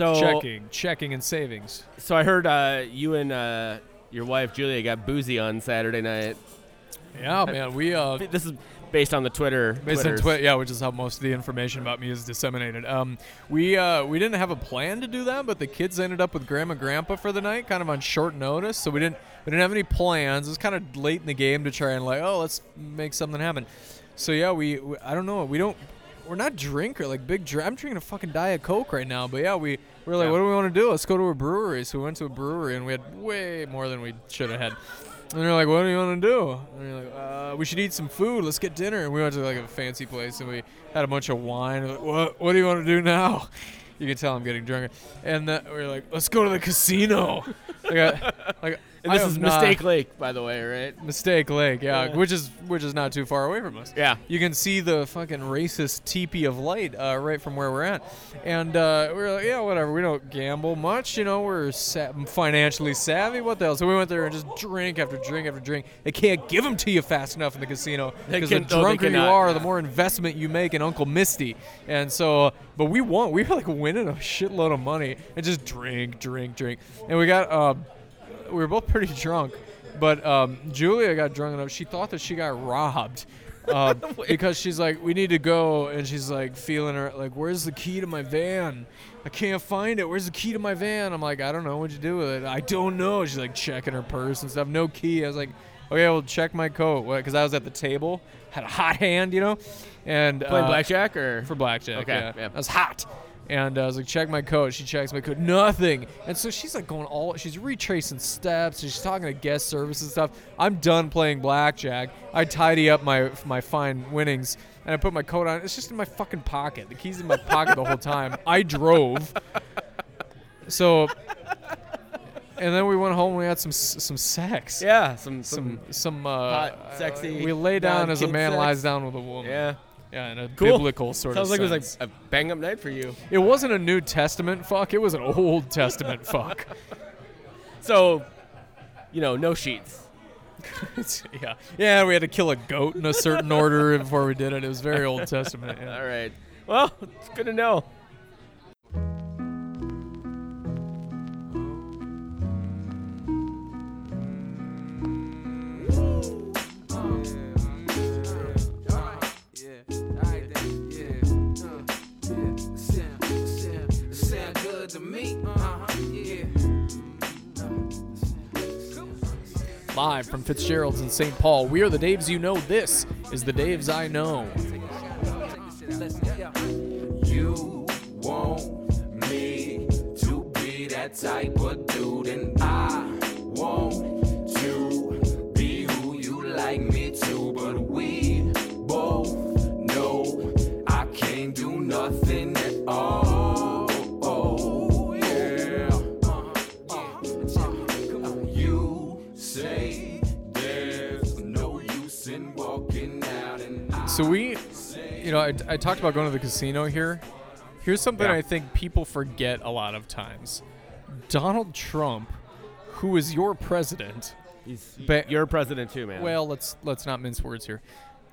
So checking, checking, and savings. So I heard uh, you and uh, your wife Julia got boozy on Saturday night. Yeah, man. We uh, This is based on the Twitter. Based on. Twitter, yeah, which is how most of the information about me is disseminated. Um, we uh, we didn't have a plan to do that, but the kids ended up with grandma and grandpa for the night, kind of on short notice. So we didn't we didn't have any plans. It was kind of late in the game to try and like, oh, let's make something happen. So yeah, we, we I don't know, we don't. We're not drinker like big. Dr- I'm drinking a fucking diet coke right now, but yeah, we we are like, Yeah. what do we want to do? Let's go to a brewery. So we went to a brewery and we had way more than we should have had. And they're like, "What do you want to do?" And you're like, uh, "We should eat some food. Let's get dinner." And we went to like a fancy place and we had a bunch of wine. We're like, what What do you want to do now? You can tell I'm getting drunker. And uh, we are like, "Let's go to the casino." like, I, like And this is not- Mistake Lake, by the way, right? Mistake Lake, yeah, Yeah. which is which is not too far away from us. Yeah. You can see the fucking racist teepee of light uh, right from where we're at, and uh, we are like, yeah, whatever. We don't gamble much, you know. We're sa- financially savvy. What the hell? So we went there and just drink after drink after drink. They can't give them to you fast enough in the casino because the can- no, they drunker you are, yeah. the more investment you make in Uncle Misty. And so, but we won. We were like winning a shitload of money and just drink, drink, drink, and we got. Uh, we were both pretty drunk, but um, Julia got drunk enough. She thought that she got robbed. Uh, because she's like, we need to go, and she's like feeling her like, where's the key to my van? I can't find it. Where's the key to my van? I'm like, I don't know. What'd you do with it? I don't know. She's like checking her purse and stuff. No key. I was like, okay, well, check my coat. Because I was at the table, had a hot hand, you know, and Playing uh, blackjack or for blackjack. Okay, yeah. yeah. I was hot. And uh, I was like, check my coat. She checks my coat. Nothing. And so she's like going all, she's retracing steps. She's talking to guest service and stuff. I'm done playing blackjack. I tidy up my my fine winnings and I put my coat on. It's just in my fucking pocket. The key's in my pocket the whole time. I drove. So, and then we went home and we had some some sex. Yeah, some some, Some some uh, hot, sexy, we lay down as a man sex. lies down with a woman. yeah. Yeah, in a Cool. biblical sort of Sounds of like it was like a bang up night for you. It wasn't a New Testament fuck. It was an Old Testament fuck. So, you know, no sheets. Yeah, yeah. We had to kill a goat in a certain order before we did it. It was very Old Testament. Yeah. All right. Well, it's good to know. Uh-huh, Live from Fitzgerald's in St. Paul, we are the Daves you know. This is the Daves I know. You want me to be that type of dude, and I want to be who you like me to. But we both know I can't do nothing at all. So we, you know, I, I talked about going to the casino here. Here's something Yeah. I think people forget a lot of times. Donald Trump, who is your president, He's, Ba- you're president too, man. well, let's let's not mince words here.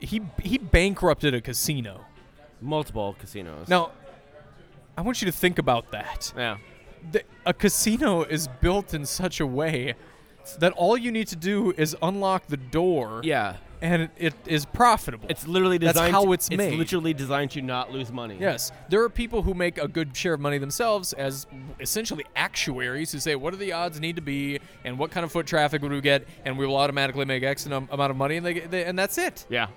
He he bankrupted a casino. multiple casinos. Now, I want you to think about that. Yeah. the, a casino is built in such a way that all you need to do is unlock the door Yeah. And it, is profitable. It's literally designed. That's how to- it's made. literally designed to not lose money. yes, there are people who make a good share of money themselves as essentially actuaries who say what do the odds need to be and what kind of foot traffic would we get and we will automatically make X amount of money and they, they and that's it. Yeah.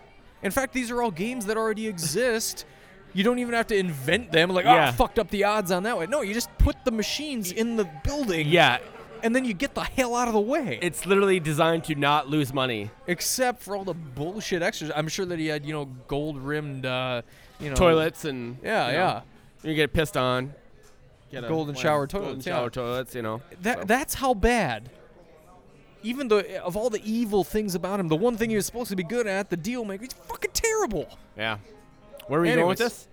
In fact, these are all games that already exist. You don't even have to invent them. Like, oh, Yeah. I fucked up the odds on that way. No, you just put the machines in the building. Yeah. And then you get the hell out of the way. It's literally designed to not lose money. Except for all the bullshit extras. I'm sure that he had, you know, gold rimmed, uh, you know, Toilets and Yeah, you know, yeah. You get pissed on. Get Golden well, shower golden toilets, yeah. shower toilets. You know. That so. that's how bad. Even the of all the evil things about him, the one thing he was supposed to be good at, the deal maker, he's fucking terrible. Yeah. Where are we going with this?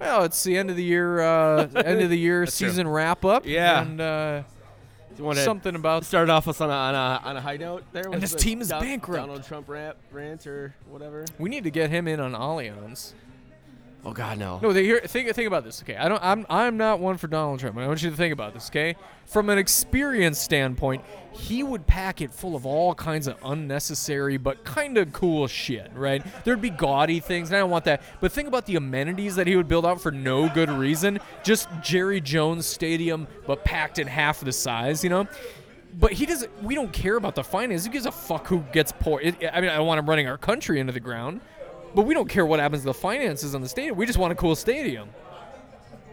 Well, it's the end of the year, uh, end of the year That's true. season wrap up. Yeah. and uh, you want something about start off us on a, on a on a high note there? with this team is Don- bankrupt. Donald Trump rant, rant or whatever. we need to get him in on Allianz. Oh God, no. No, they hear, think think about this. Okay, I don't. I'm I'm not one for Donald Trump. I want you to think about this. Okay, from an experience standpoint, he would pack it full of all kinds of unnecessary but kind of cool shit. Right? There'd be gaudy things, and I don't want that. But think about the amenities that he would build out for no good reason. Just Jerry Jones Stadium, but packed in half the size. You know. But he doesn't. We don't care about the finance. He gives a fuck who gets poor. It, I mean, I don't want him running our country into the ground. But we don't care what happens to the finances on the stadium. We just want a cool stadium.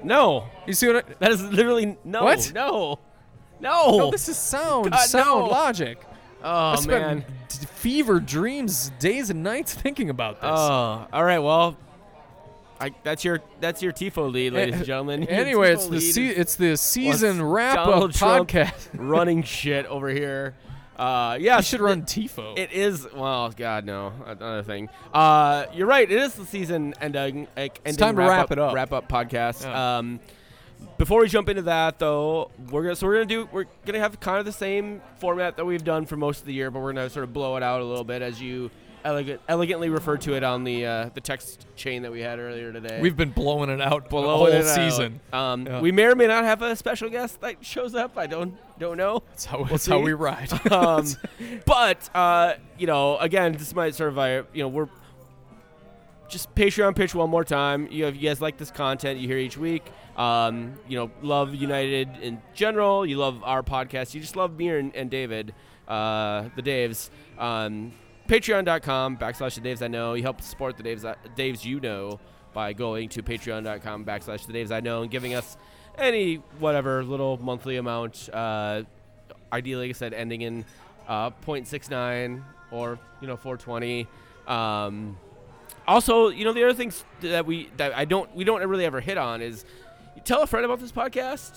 No. You see what I? That is literally no. What? No. No. No, this is sound, God, sound no. logic. Oh, I oh spent man. d- fever dreams, days and nights thinking about this. Oh, all right. Well, I, that's your that's your tifo lead, ladies and gentlemen. Your anyway, it's the se- it's the season wrap Donald up Trump podcast. running shit over here. Uh, yeah, I should run tifo. It is. Well, God, no. Another thing. Uh, you're right. It is the season ending. Ending time to wrap it up. Wrap up podcast. Yeah. Um, before we jump into that, though, we're gonna so we're gonna do we're gonna have kind of the same format that we've done for most of the year, but we're gonna sort of blow it out a little bit as you elegant, elegantly referred to it on the uh, the text chain that we had earlier today. We've been blowing it out the whole season. Um, Yeah. We may or may not have a special guest that shows up. I don't don't know. That's how, that's how we ride. um, but uh, you know, again, this might sort of, uh, you know, we're just Patreon pitch one more time. You know, if you guys like this content you hear each week, um, you know, love United in general. You love our podcast. You just love me and, and David, uh, the Daves. Um, Patreon.com backslash the Daves I know. You help support the Daves, Daves you know by going to Patreon.com backslash the Daves I know and giving us any whatever little monthly amount. Uh, ideally, like I said, ending in uh, 0.69 or you know 420. Um, also, you know the other things that we that I don't we don't really ever hit on is tell a friend about this podcast.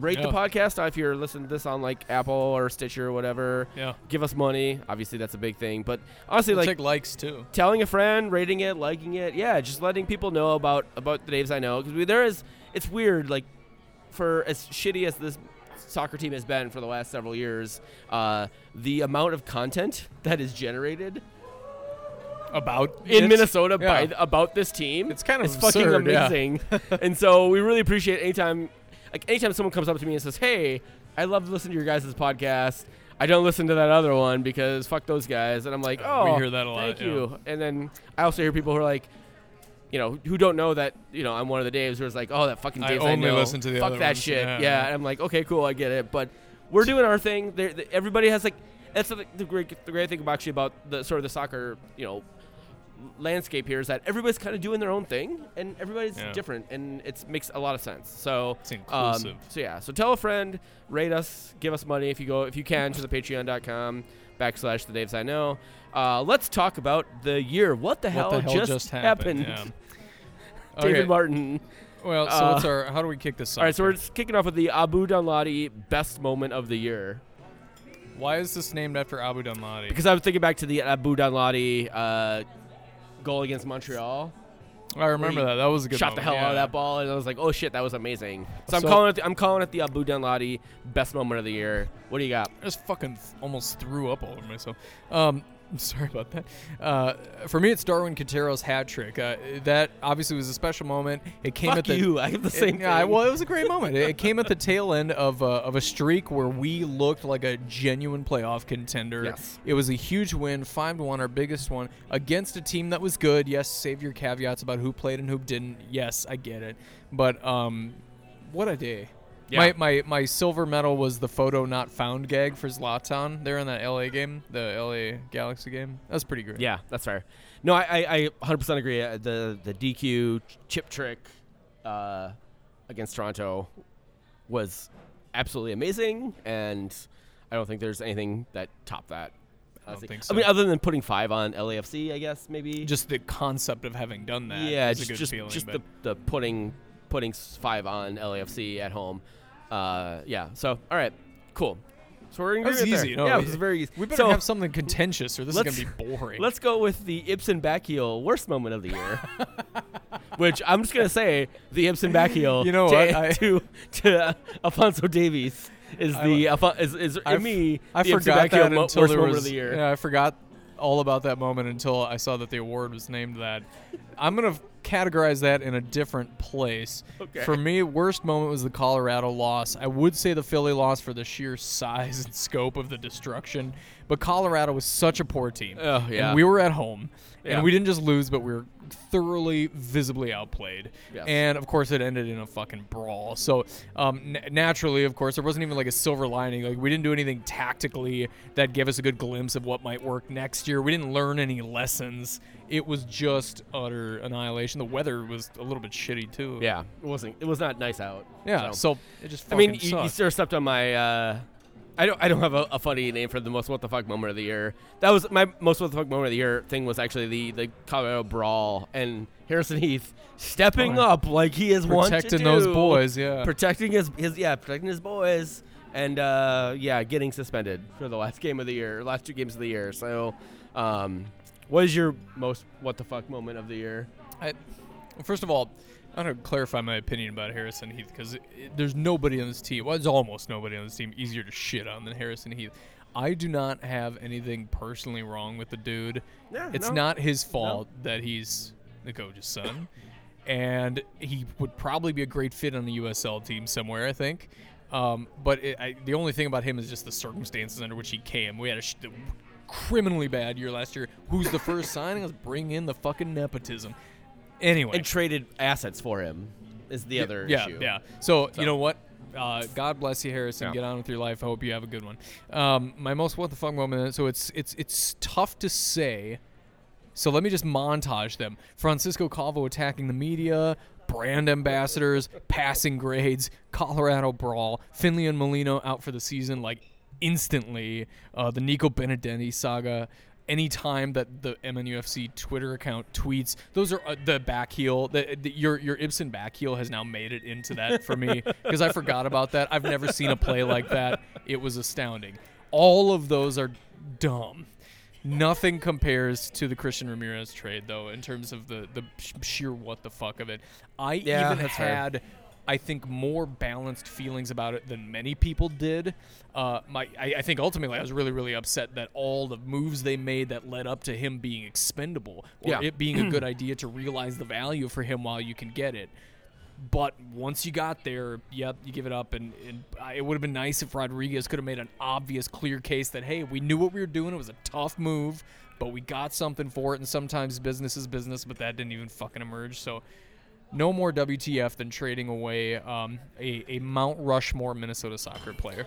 Rate the podcast if you're listening to this on like Apple or Stitcher or whatever. yeah. Give us money. Obviously, that's a big thing. But honestly, We'll like take likes too. telling a friend, rating it, liking it, yeah, just letting people know about about the Daves I know because there is it's weird like for as shitty as this soccer team has been for the last several years, uh, the amount of content that is generated About in Minnesota by yeah. th- about this team, It's kind of it's fucking absurd, yeah. amazing. and so we really appreciate anytime, like anytime someone comes up to me and says, "Hey, I love to listen to your guys' podcast." I don't listen to that other one because fuck those guys. And I'm like, oh, we hear that a lot, Thank yeah. you. And then I also hear people who are like, you know, who don't know that, you know, I'm one of the Daves who is like, oh, that fucking I Daves I, only know. listen to the Fuck that ones." shit. Yeah, Yeah. And I'm like, okay, cool, I get it. But we're doing our thing. There, the, everybody has like, that's the, the great, the great thing about actually about the sort of the soccer, you know, landscape here is that everybody's kind of doing their own thing and everybody's Yeah. different and it makes a lot of sense. So It's um, so yeah, so tell a friend, rate us, give us money if you go if you can to the patreon.com backslash the Daves I know. Uh, let's talk about the year. What the hell, the hell just, just happened? happened? Yeah. David Okay. Martin. Well, so Uh, what's our? How do we kick this off? All right, so here? we're just kicking off with the Abu Danladi best moment of the year Why is this named after Abu Danladi? because I was thinking back to the Abu Danladi uh, goal against Montreal. I remember that. That was a good. Shot the hell moment, out of that ball, and I was like, "Oh shit, that was amazing." So, I'm So- calling it. The, I'm calling it the Abu best moment of the year. What do you got? I just fucking th- almost threw up all over myself. Um, sorry about that. Uh, for me, it's Darwin Quintero's hat trick. Uh, that obviously was a special moment. It came Fuck at the you. I have the it- same yeah, thing. well, it was a great moment. It, it came at the tail end of uh, of a streak where we looked like a genuine playoff contender. Yes. It was a huge win, five to one, our biggest one against a team that was good. Yes, save your caveats about who played and who didn't. Yes, I get it, but um, what a day. Yeah. My, my my silver medal was the photo not found gag for Zlatan there in that LA game, the LA Galaxy game. That was pretty great. Yeah, that's fair. No, I, I, I 100% agree. Uh, The the DQ chip trick uh, against Toronto was absolutely amazing, and I don't think there's anything that topped that. I don't honestly. think I mean, other than putting five on LAFC, I guess maybe. Just the concept of having done that. yeah, is just a good just, feeling. just but the, the putting putting s- five on LAFC at home. Uh, yeah. So all right, cool. So we're in That was easy. there. No, yeah, it was very easy. We better so, have something contentious, or this is gonna be boring. Let's go with the Ibson backheel worst moment of the year. Which I'm just gonna say the Ibson backheel. You know to, what? I- to to uh, Alfonso Davies is I- the Alfon- is, is I me. I the forgot that mo- until worst there moment was. of the year. Yeah, I forgot all about that moment until I saw that the award was named that. I'm gonna categorize that in a different place. Okay. For me, worst moment was the Colorado loss. I would say the Philly loss for the sheer size and scope of the destruction, but Colorado was such a poor team. Oh, yeah. And we were at home, Yeah. and we didn't just lose, but we were thoroughly, visibly outplayed. Yes. And of course, it ended in a fucking brawl. So um, n- naturally, of course, there wasn't even like a silver lining. Like we didn't do anything tactically that gave us a good glimpse of what might work next year. We didn't learn any lessons. It was just utter annihilation. The weather was a little bit shitty too. Yeah, it wasn't. It was not nice out. Yeah. so. So it just. I mean, you, you sort of stepped on my. Uh, I don't. I don't have a, a funny name for the most what the fuck moment of the year. That was my most what the fuck moment of the year thing was actually the the Colorado brawl and Harrison Heath stepping Oh, up like he is one protecting those do. boys. Yeah. protecting his his yeah protecting his boys and uh, yeah getting suspended for the last game of the year, last two games of the year. So, um, what is your most what the fuck moment of the year? I, first of all, I want to clarify my opinion about Harrison Heath because there's nobody on this team. Well, there's almost nobody on this team easier to shit on than Harrison Heath. I do not have anything personally wrong with the dude. Yeah, it's no. not his fault that he's the coach's son, and he would probably be a great fit on the USL team somewhere. I think. Um, but it, I, the only thing about him is just the circumstances under which he came. We had a sh- criminally bad year last year. Who's the first signing? Let's bring in the fucking nepotism. Anyway, and traded assets for him is the other yeah, issue. Yeah. So, So- you know what? Uh, God bless you, Harrison. Yeah. Get on with your life. I hope you have a good one. Um, my most what the fuck moment. So it's it's it's tough to say. So let me just montage them. Francisco Calvo attacking the media, brand ambassadors, passing grades, Colorado brawl, Finlay and Molino out for the season like instantly. Uh, the Nico Benedetti saga. Anytime that the MNUFC Twitter account tweets, those are uh, the back heel. The, the, your your Ibson back heel has now made it into that for me because I forgot about that. I've never seen a play like that. It was astounding. All of those are dumb. Nothing compares to the Christian Ramirez trade, though, in terms of the the sh- sheer what the fuck of it. I Yeah, even that's fair. I think, more balanced feelings about it than many people did. Uh, my, I, I think ultimately I was really, really upset that all the moves they made that led up to him being expendable, or Yeah. it being a good idea to realize the value for him while you can get it. But once you got there, yep, you give it up. And, and it would have been nice if Rodriguez could have made an obvious, clear case that, hey, we knew what we were doing. It was a tough move, but we got something for it. And sometimes business is business, but that didn't even fucking emerge. So no more WTF than trading away um, a, a Mount Rushmore Minnesota soccer player.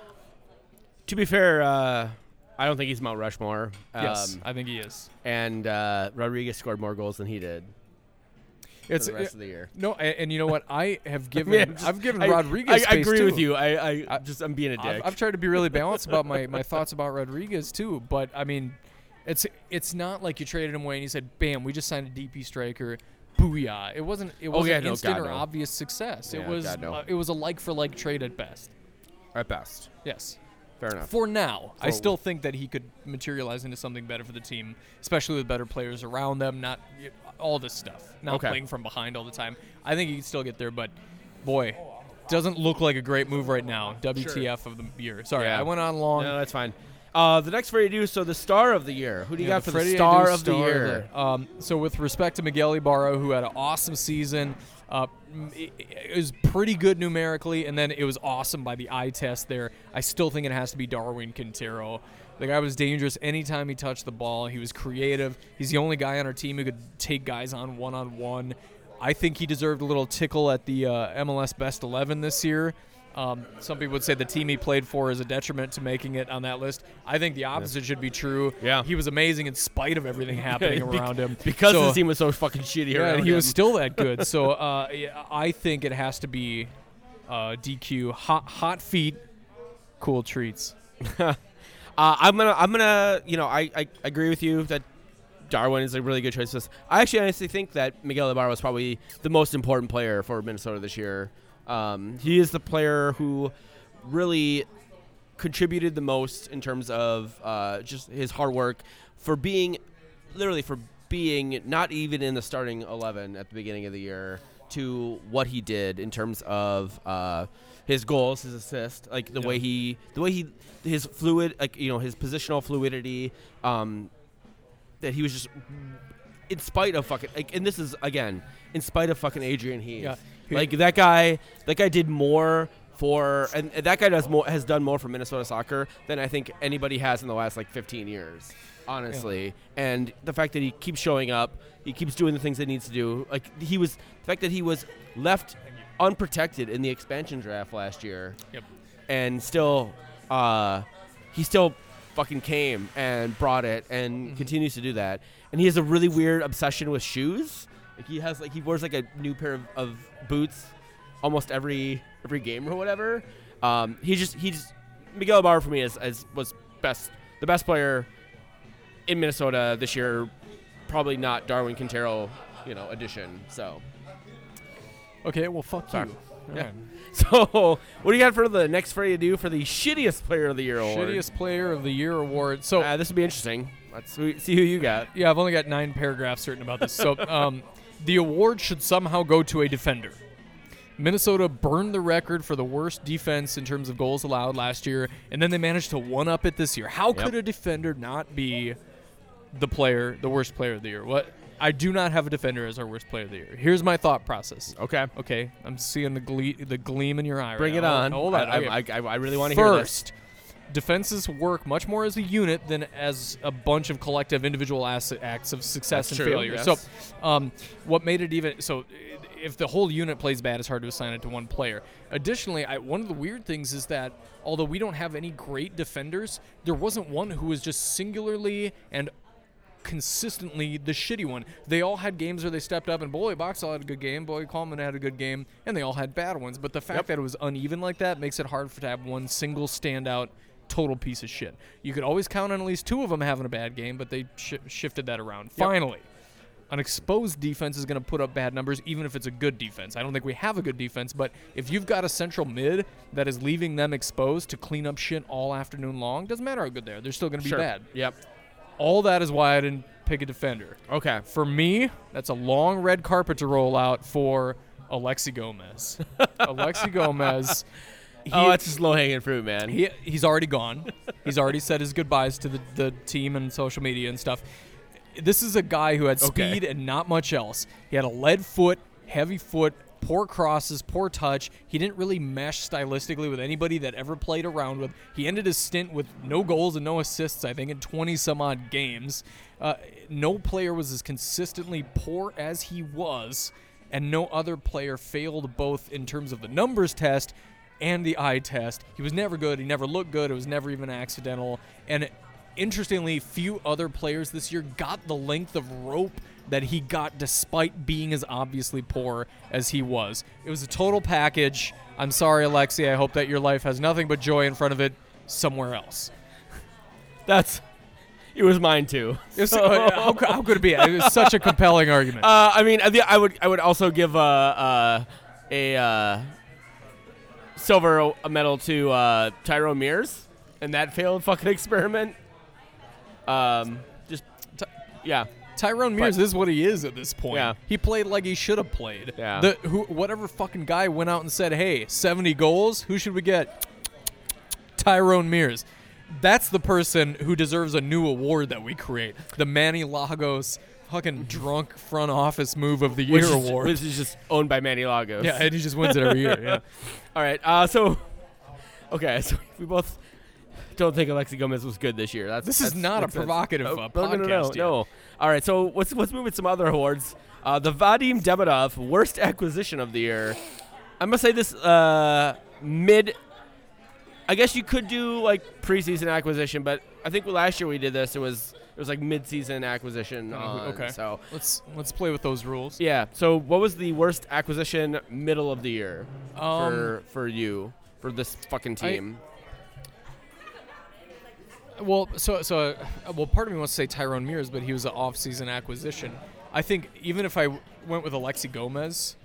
To be fair, uh, I don't think he's Mount Rushmore. yes, Um, I think he is. and uh, Rodriguez scored more goals than he did for It's the rest of the year. no, and, and you know what? I have given Man, I've given I- Rodriguez. I, I agree too. with you. I, I, I- just I'm being a dick. I've, I've tried to be really balanced about my, my thoughts about Rodriguez too, but I mean, it's it's not like you traded him away and you said, "Bam, we just signed a DP striker." Booyah! It wasn't it Oh, wasn't yeah, no, instant God, or no. obvious success. Yeah, it was God, no. uh, it was a like for like trade at best. At best, Yes. fair enough. For now, I For- still think that he could materialize into something better for the team, especially with better players around them. Not all this stuff, not Okay. playing from behind all the time. I think he can still get there, but boy, doesn't look like a great move right now. WTF of the year. Sorry, Yeah. I went on long. no, that's fine. Uh, the next Freddy Adu so the star of the year. Who do you Yeah, got for Freddy the star Adu of the year? Um, so with respect to Miguel Ibarra, who had an awesome season, uh, it, it was pretty good numerically, and then it was awesome by the eye test. There, I still think it has to be Darwin Quintero. The guy was dangerous anytime he touched the ball. He was creative. He's the only guy on our team who could take guys on one on one. I think he deserved a little tickle at the uh, MLS Best 11 this year. Um, some people would say the team he played for is a detriment to making it on that list. I think the opposite should be true. Yeah. he was amazing in spite of everything happening Bec- around him because So- his team was so fucking shitty yeah, and he was still that good. So uh, yeah, I think it has to be uh, DQ. Hot, hot feet, cool treats. Uh, I'm gonna, I'm gonna, you know, I, I agree with you that Darwin is a really good choice. I actually honestly think that Miguel Ibarra was probably the most important player for Minnesota this year. Um, he is the player who really contributed the most in terms of uh, just his hard work for being, literally for being not even in the starting eleven at the beginning of the year to what he did in terms of uh, his goals, his assist, like the Yeah. way he, the way he, his fluid, like you know, his positional fluidity, um, that he was just in spite of fucking like, and this is again in spite of fucking Adrian Heath. Yeah. Like that guy, that guy did more for, and and that guy does more, has done more for Minnesota soccer than I think anybody has in the last like 15 years, honestly. And the fact that he keeps showing up, he keeps doing the things that he needs to do. Like he was, the fact that he was left unprotected in the expansion draft last year Yep. and still uh, he still fucking came and brought it and Mm-hmm. continues to do that and he has a really weird obsession with shoes like he has like he wears like a new pair of, of boots almost every every game or whatever um, he just he just Miguel Ibarra for me is, is was best the best player in Minnesota this year probably not Darwin Quintero you know addition so Okay, well, fuck Sorry. you. Yeah. So what do you got for the next for you to do for the shittiest player of the year award Shittiest Player of the Year award. So Uh, this would be interesting. Let's see see who you got. Yeah, I've only got nine paragraphs written about this. So, um, the award should somehow go to a defender. Minnesota burned the record for the worst defense in terms of goals allowed last year, and then they managed to one up it this year. How could a defender not be the player, the worst player of the year? What? I do not have a defender as our worst player of the year. Here's my thought process. Okay. Okay, I'm seeing the gle- the gleam in your eye. Bring right it now. on. Hold on. I, okay. I, I, I really want to hear this. First, defenses work much more as a unit than as a bunch of collective individual acts of success That's and true, failure. yes. So, um, what made it even so? If the whole unit plays bad, it's hard to assign it to one player. Additionally, I, one of the weird things is that although we don't have any great defenders, there wasn't one who was just singularly and consistently the shitty one. They all had games where they stepped up, and boy, Boxall had a good game, boy, Kallman had a good game, and they all had bad ones. But the fact Yep. that it was uneven like that makes it hard for to have one single standout total piece of shit. You could always count on at least two of them having a bad game, but they shi shifted that around. Finally. An exposed defense is going to put up bad numbers, even if it's a good defense. I don't think we have a good defense, but if you've got a central mid that is leaving them exposed to clean up shit all afternoon long, doesn't matter how good they are. They're still going to be Sure. bad. Yep. All that is why I didn't pick a defender. Okay. For me, that's a long red carpet to roll out for Alexi Gomez. Alexi Gomez. He, oh, that's just low hanging fruit, man. he, he's already gone. He's already said his goodbyes to the, the team and social media and stuff. This is a guy who had Okay. speed and not much else. He had a lead foot, heavy foot, poor crosses, poor touch. He didn't really mesh stylistically with anybody that ever played around with. He ended his stint with no goals and no assists, I think, in 20 some odd games. Uh, no player was as consistently poor as he was, and no other player failed both in terms of the numbers test and the eye test. He was never good. He never looked good. It was never even accidental. And interestingly, few other players this year got the length of rope that he got despite being as obviously poor as he was. It was a total package. I'm sorry, Alexi. I hope that your life has nothing but joy in front of it somewhere else. That's. It was mine too. Was- uh, how, how could it be? It was such a compelling argument. Uh, I mean, I, I would I would also give uh, uh, a uh, silver medal to uh, Tyrone Mears and that failed fucking experiment. Um, just t- yeah, Tyrone Mears is what he is at this point. Yeah. He played like he should have played. Yeah. The who whatever fucking guy went out and said, "Hey, 70 goals, who should we get?" Tyrone Mears. That's the person who deserves a new award that we create. The Manny Lagos fucking drunk front office move of the year which is, award. which is just owned by Manny Lagos. yeah, and he just wins it every year. Yeah. All right. Uh, so okay, so we both don't think Alexi Gomez was good this year. That's This is that's- not a provocative, No, uh, no, no, no, no, podcast no. All right. So let's let's move with some other awards. Uh, the Vadim Demidov worst acquisition of the year. I'm gonna say this uh, mid. I guess you could do like preseason acquisition, but I think last year we did this. It was it was like mid-season acquisition. On, okay. So Let's let's play with those rules. yeah. So what was the worst acquisition middle of the year Um, for for you for this fucking I- team? Well, so so uh, well, part of me wants to say Tyrone Mears, but he was an off-season acquisition. I think even if I w- went with Alexi Gomez,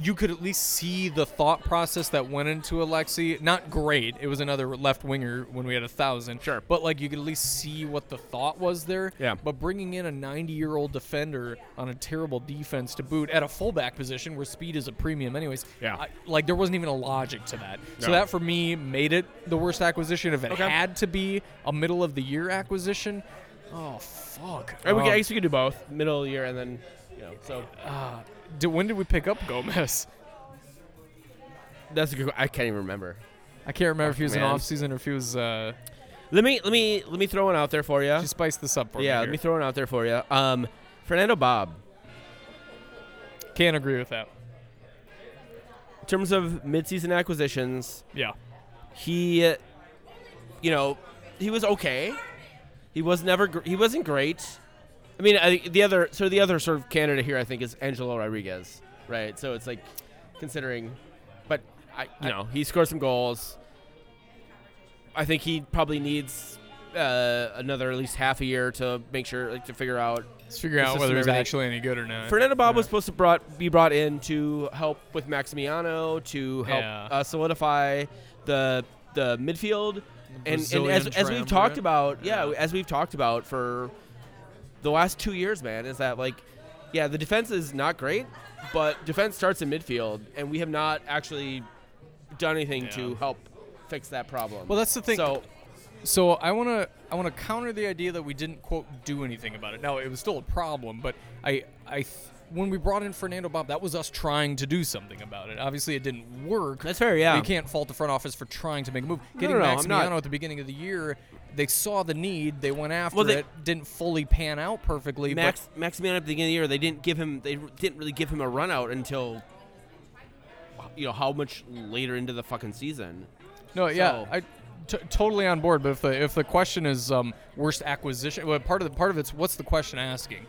you could at least see the thought process that went into Alexi. Not great; it was another left winger when we had a thousand. Sure. but like you could at least see what the thought was there. Yeah. But bringing in a 90-year-old defender on a terrible defense to boot at a fullback position where speed is a premium, anyways. Yeah. I, like there wasn't even a logic to that. So that for me made it the worst acquisition. If it Okay. had to be a middle of the year acquisition, Oh fuck. We Um, can, I guess we could do both, middle of the year and then, you know. So uh, d- when did we pick up Gomez? that's a good. I can't even remember. I can't remember if he was in Man. off season or if he was. Uh, Let me let me let me throw one out there for you. just spice this up for you. yeah, me. let me throw one out there for you. Um, Fernando Bob. Can't agree with that. In terms of midseason acquisitions, Yeah. he, uh, you know, he was okay. He was never. Gr- he wasn't great. I mean, I, the other so the other sort of candidate here, I think, is Angelo Rodriguez, right? So it's like considering, but I, you know, he scored some goals. I think he probably needs uh, another at least half a year to make sure, like, to figure out Let's figure out whether he's actually any good or not. Fernando Bob Yeah. was supposed to brought be brought in to help with Maximiano to help Yeah. uh, solidify the the midfield. And, and as, as we've talked about, yeah, Yeah. as we've talked about for the last two years, man, is that like, yeah, the defense is not great, but defense starts in midfield, and we have not actually done anything Yeah. to help fix that problem. Well, that's the thing. So So I want to I want to counter the idea that we didn't quote do anything about it. Now it was still a problem, but I I th- when we brought in Fernando Bob, that was us trying to do something about it. Obviously, it didn't work. that's fair, yeah. We can't fault the front office for trying to make a move. No, Getting no, no, I'm not- Maximiano at the beginning of the year, they saw the need, they went after Well, they- it, didn't fully pan out perfectly. Max Maximiano at the beginning of the year, they didn't give him they didn't really give him a run out until you know how much later into the fucking season. but no, yeah, so- I t- totally on board. But if the if the question is um, worst acquisition, well, part of the part of it's what's the question asking?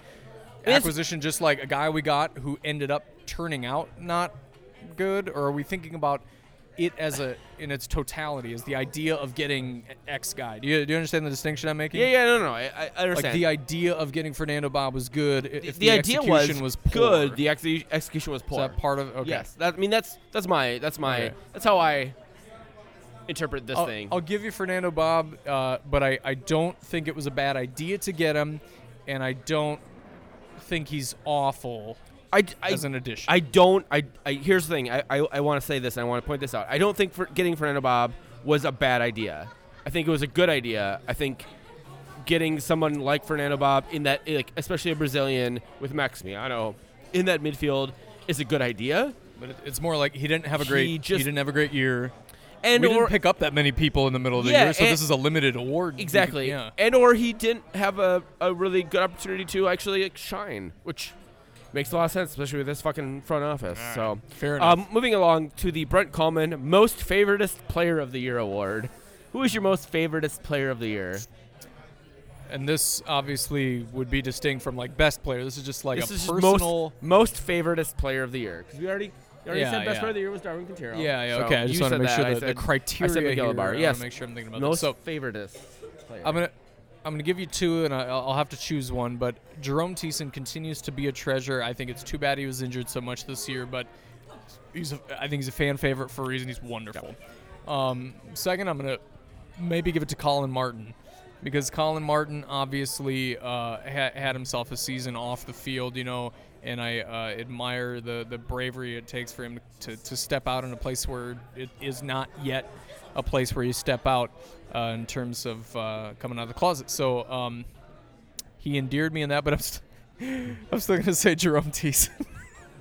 it's- acquisition just like a guy we got who ended up turning out not good or are we thinking about it as a in its totality is the idea of getting X guy do you, do you understand the distinction I'm making Yeah, yeah, no, no, I, I like the idea of getting Fernando Bob was good i- if the, the, idea was, execution was, poor. good. The exe- execution was is poor. that part of okay Yes, that, I mean that's that's my that's my Okay. that's how I interpret this I'll, thing. I'll give you Fernando Bob, uh, but I, I don't think it was a bad idea to get him, and I don't think he's awful I, I, as an addition. I don't. I, I here's the thing. I, I, I want to say this. and I want to point this out. I don't think for getting Fernando Bob was a bad idea. I think it was a good idea. I think getting someone like Fernando Bob in that, like especially a Brazilian with Maximiano in that midfield is a good idea. but it's more like he didn't have a great He he, just- didn't have a great year. And we or didn't pick up that many people in the middle of the Yeah, year, so this is a limited award. exactly, Yeah. and or he didn't have a, a really good opportunity to actually like, shine, which makes a lot of sense, especially with this fucking front office. So. Fair enough. Um, moving along to the Brent Kallman Most Favoritist Player of the Year award. Who is your most favoritist player of the year? and this obviously would be distinct from like best player. This is just like this a is personal. most most favoritist player of the year because we already you already Yeah, said best yeah. player of the year was Darwin Quintero. yeah, yeah. So Okay, I just want to said make that. sure I that said, the criteria Miguel here. Ibarra. I wanna Yes. make sure I'm thinking about most this. So favoritist player. I'm gonna I'm gonna give you two, and I- I'll, have to choose one. But Jerome Thiesson continues to be a treasure. I think it's too bad he was injured so much this year, but he's a, I think he's a fan favorite for a reason. He's wonderful. Um, second, I'm gonna maybe give it to Colin Martin because Colin Martin obviously uh, ha- had himself a season off the field, you know, and I uh, admire the the bravery it takes for him to, to step out in a place where it is not yet a place where you step out uh, in terms of uh, coming out of the closet. So um, he endeared me in that, but I'm, st- I'm still gonna say Jerome Thiesson.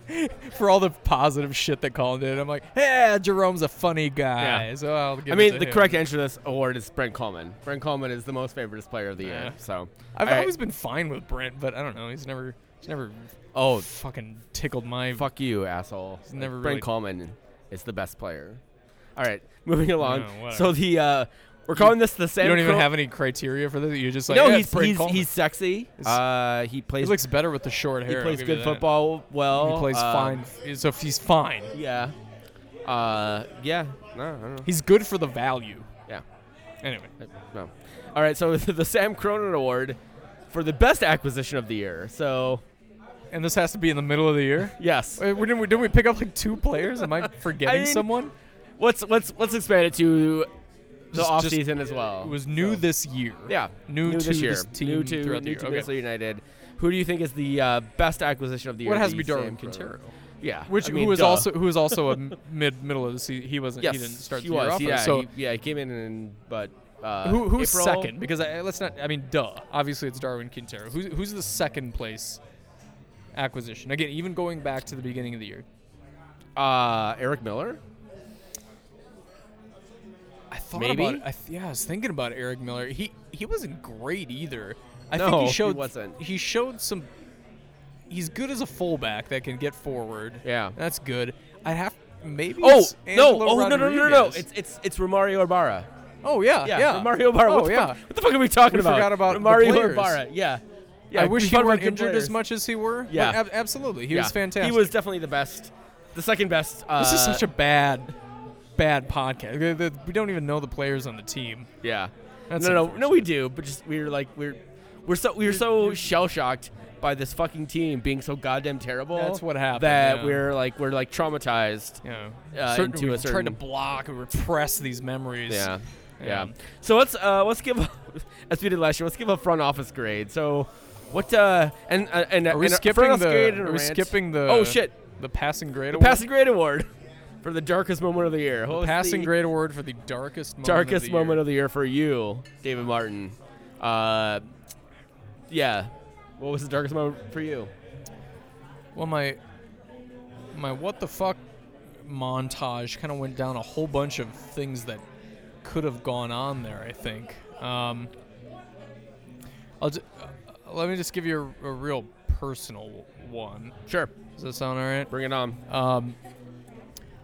For all the positive shit that Colin did, I'm like, yeah, Jerome's a funny guy. Yeah. So I'll give I mean, to the him. correct answer to this award is Brent Kallman. Brent Kallman is the most favoritist player of the year. So I've All right. always been fine with Brent, but I don't know. He's never, he's never oh fucking tickled my. fuck you, asshole. He's never Brent really- Kallman is the best player. All right, moving along. whatever. so the uh, we're calling this the Sam. You don't even have any criteria for this. You're just like, no, yeah, he's he's, Kallman. he's sexy. Uh, he he plays looks better with the short hair. I'll plays good football well. He plays uh, fine. So if he's fine, Yeah. Uh, yeah. No, I don't know. he's good for the value. Yeah. Anyway, Uh, No. All right. So the Sam Cronin Award for the best acquisition of the year. So and this has to be in the middle of the year. yes. Wait, didn't we, didn't we pick up like two players? Am I forgetting mean, someone? Let's let's let's expand it to the Just- off just- season as well. It was new So- this year. Yeah. New, to this year. this team new to throughout the new year. to Okay. United. Who do you think is the uh, best acquisition of the year? What has to be Darwin. Quintero? Yeah. Which I mean, who was duh. also who was also a mid middle of the season. He wasn't. yes, he didn't start he the year was. off. yeah, so he, yeah, he came in and but uh, Who, who's April. second? Because I, let's not. I mean, duh. Obviously, it's Darwin Quintero. Who's who's the second place acquisition? Again, even going back to the beginning of the year. Uh, Eric Miller. I thought Maybe? about. It. I th- yeah, I was thinking about Eric Miller. He he wasn't great either. I No, think he he wasn't. He showed some. He's good as a fullback that can get forward. Yeah. that's good. I have maybe. Oh no! Oh no no no no no! It's it's it's Romario Ibarra. oh yeah Yeah, yeah. Romario Ibarra. Oh what yeah. Fuck, what the fuck are we talking We about? forgot about Romario. Ibarra. Yeah. Yeah. I wish he weren't injured players. as much as he were. Yeah. ab- absolutely. He Yeah. was fantastic. He was definitely the best, the second best. Uh, This is such a bad, bad podcast. We don't even know the players on the team. yeah. That's no, no, no, we do, but just we're like we're we're so we were so shell shocked by this fucking team being so goddamn terrible. That's what happened, That yeah. we're like we're like traumatized. Yeah. Uh, Certain- into we a tried to block and repress these memories. Yeah. Yeah. Yeah. So let's uh let's give a, as we did last year. Let's give a front office grade. So what uh and uh, and Are we and skipping front office grade the? Are we rant. skipping the? Oh shit! The passing grade The award. passing grade award for the darkest moment of the year. Was passing the grade award for the darkest moment darkest of the moment year. of the year for you, David Martin. Uh, yeah. What was the darkest moment for you? Well, my my what the fuck montage kind of went down a whole bunch of things that could have gone on there. I think. Um, I'll ju- uh, let me just give you a, a real personal one. Sure. Does that sound all right? Bring it on. Um,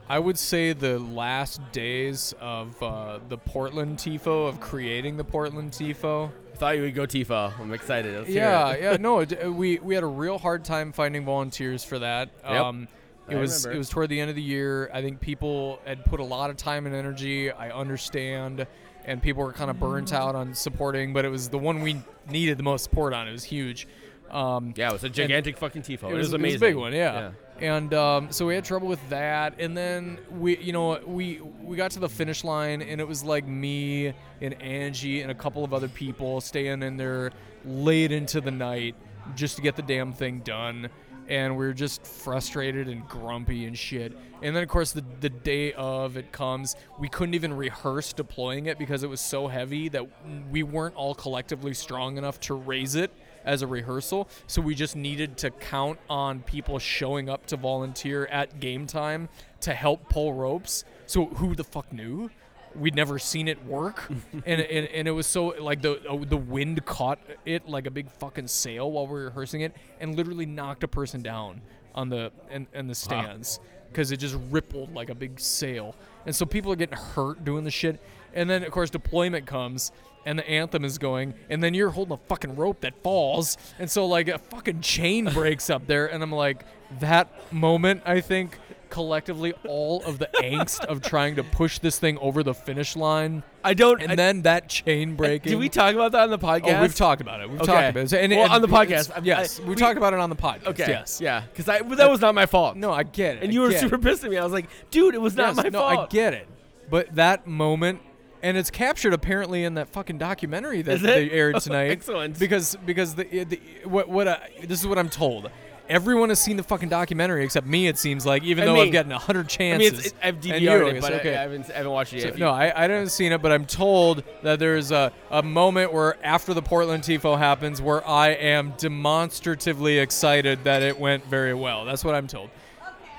I would say the last days of uh, the Portland Tifo of creating the Portland Tifo. I thought you would go Tifo. I'm excited. Let's hear Yeah, it. yeah, no, it, uh, we we had a real hard time finding volunteers for that. Yep. Um, it I was remember. it was toward the end of the year. I think people had put a lot of time and energy. I understand, and people were kind of burnt out on supporting, but it was the one we needed the most support on. It was huge. Um, Yeah, it was a gigantic fucking Tifo. it was, amazing. It was a big one, yeah. And um, so we had trouble with that, and then we, you know, we we got to the finish line, and it was like me and Angie and a couple of other people staying in there late into the night just to get the damn thing done. And we were just frustrated and grumpy and shit. And then, of course, the, the day of it comes, we couldn't even rehearse deploying it because it was so heavy that we weren't all collectively strong enough to raise it as a rehearsal. So we just needed to count on people showing up to volunteer at game time to help pull ropes. So who the fuck knew? We'd never seen it work, and, and and it was so like the uh, the wind caught it like a big fucking sail while we were rehearsing it, and literally knocked a person down on the in, in the stands because it just rippled like a big sail. And so people are getting hurt doing the shit. And then of course deployment comes and the anthem is going, and then you're holding a fucking rope that falls, and so like a fucking chain breaks up there, and I'm like, that moment, I think collectively all of the angst of trying to push this thing over the finish line, I don't. and I, then that chain uh, breaking. did we talk about that on the podcast? Oh, we've talked about it. We've Okay. talked about it. And, Well, and on the podcast, Yes, I- we, we- talked about it on the podcast. Okay. Yes. Yeah. Because that was not my fault. No, I get it. And I you were super it. pissed at me. I was like, dude, it was not Yes, my no, fault. I get it. But that moment, and it's captured apparently in that fucking documentary that they aired oh, tonight. Excellent. Because because the, the what what I, this is what I'm told. Everyone has seen the fucking documentary except me. It seems like, even I though mean- I've gotten a hundred I mean, chances. it, I've DVR'd it, but I- okay. I, haven't, I haven't watched it So- yet. no, I, I haven't seen it, but I'm told that there's a, a moment where after the Portland Tifo happens where I am demonstratively excited that it went very well. That's what I'm told.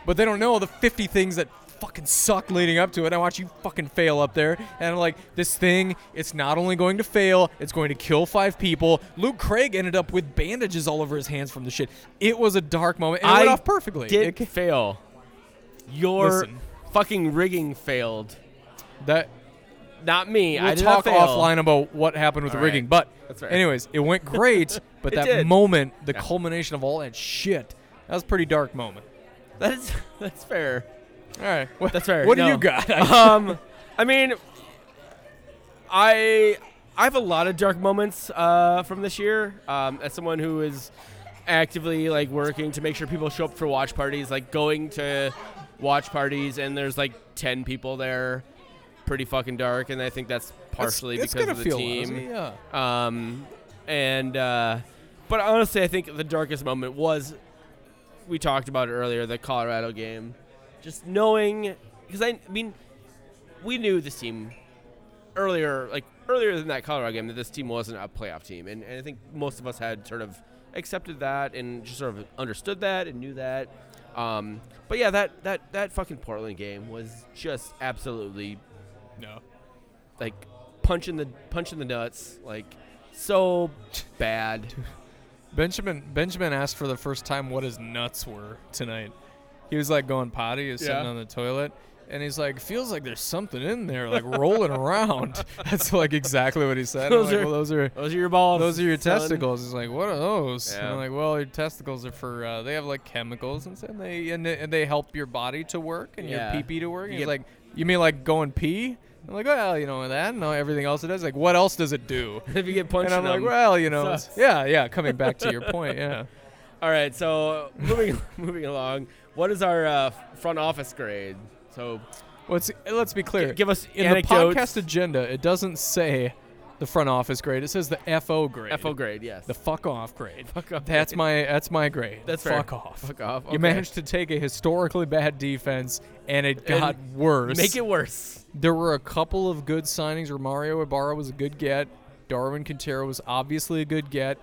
But they don't know the 50 things that fucking suck leading up to it. I watch you fucking fail up there. And I'm like, this thing, it's not only going to fail, it's going to kill five people. Luke Craig ended up with bandages all over his hands from the shit. It was a dark moment. And it went I off perfectly. did It- fail. Your Listen. fucking rigging failed. that Not me. We'll I talk offline about what happened with All the rigging. right. But anyways, it went great. but that did. moment, the Yeah. culmination of all that shit, that was a pretty dark moment. That is that's fair. All right, what, That's fair. What do you got? um, I mean, I I have a lot of dark moments uh, from this year. Um, as someone who is actively like working to make sure people show up for watch parties, like going to watch parties and there's like ten people there, pretty fucking dark. And I think that's partially It's- it's because of the team. lousy, yeah. Um, and uh, but honestly, I think the darkest moment was we talked about it earlier, the Colorado game. Just knowing, because I, I mean, we knew this team earlier, like earlier than that Colorado game, that this team wasn't a playoff team, and, and I think most of us had sort of accepted that and just sort of understood that and knew that. Um, but yeah, that that that fucking Portland game was just absolutely No. like punch in the punch in the nuts, like so bad. Benjamin Benjamin asked for the first time what his nuts were tonight. He was like going potty, he was sitting Yeah. on the toilet, and he's like, feels like there's something in there, like rolling around. That's like exactly what he said. I'm Those like, are- well, those are Those are your balls. those are your son. testicles. He's like, what are those? And Yeah. I'm like, well, your testicles are for uh, they have like chemicals and stuff. And they and they, and they help your body to work and Yeah. your pee pee to work. You And he's get- like, you mean like go and pee? I'm like, well, you know that. No, everything else it does. Like, what else does it do? if you get punched, And I'm in like, them. well, you know, sucks. yeah, yeah. Coming back to your point, yeah. All right, so moving moving along, what is our uh, front office grade? So Let's let's be clear. g- give us In anecdotes. the podcast agenda, it doesn't say the front office grade. It says the FO grade. FO grade, yes. The fuck off grade. Fuck off That's grade. my that's my grade. That's fair. fuck off. Fuck off. You managed to take a historically bad defense and it And got worse. make it worse. There were a couple of good signings. Romario Ibarra was a good get. Darwin Quintero was obviously a good get.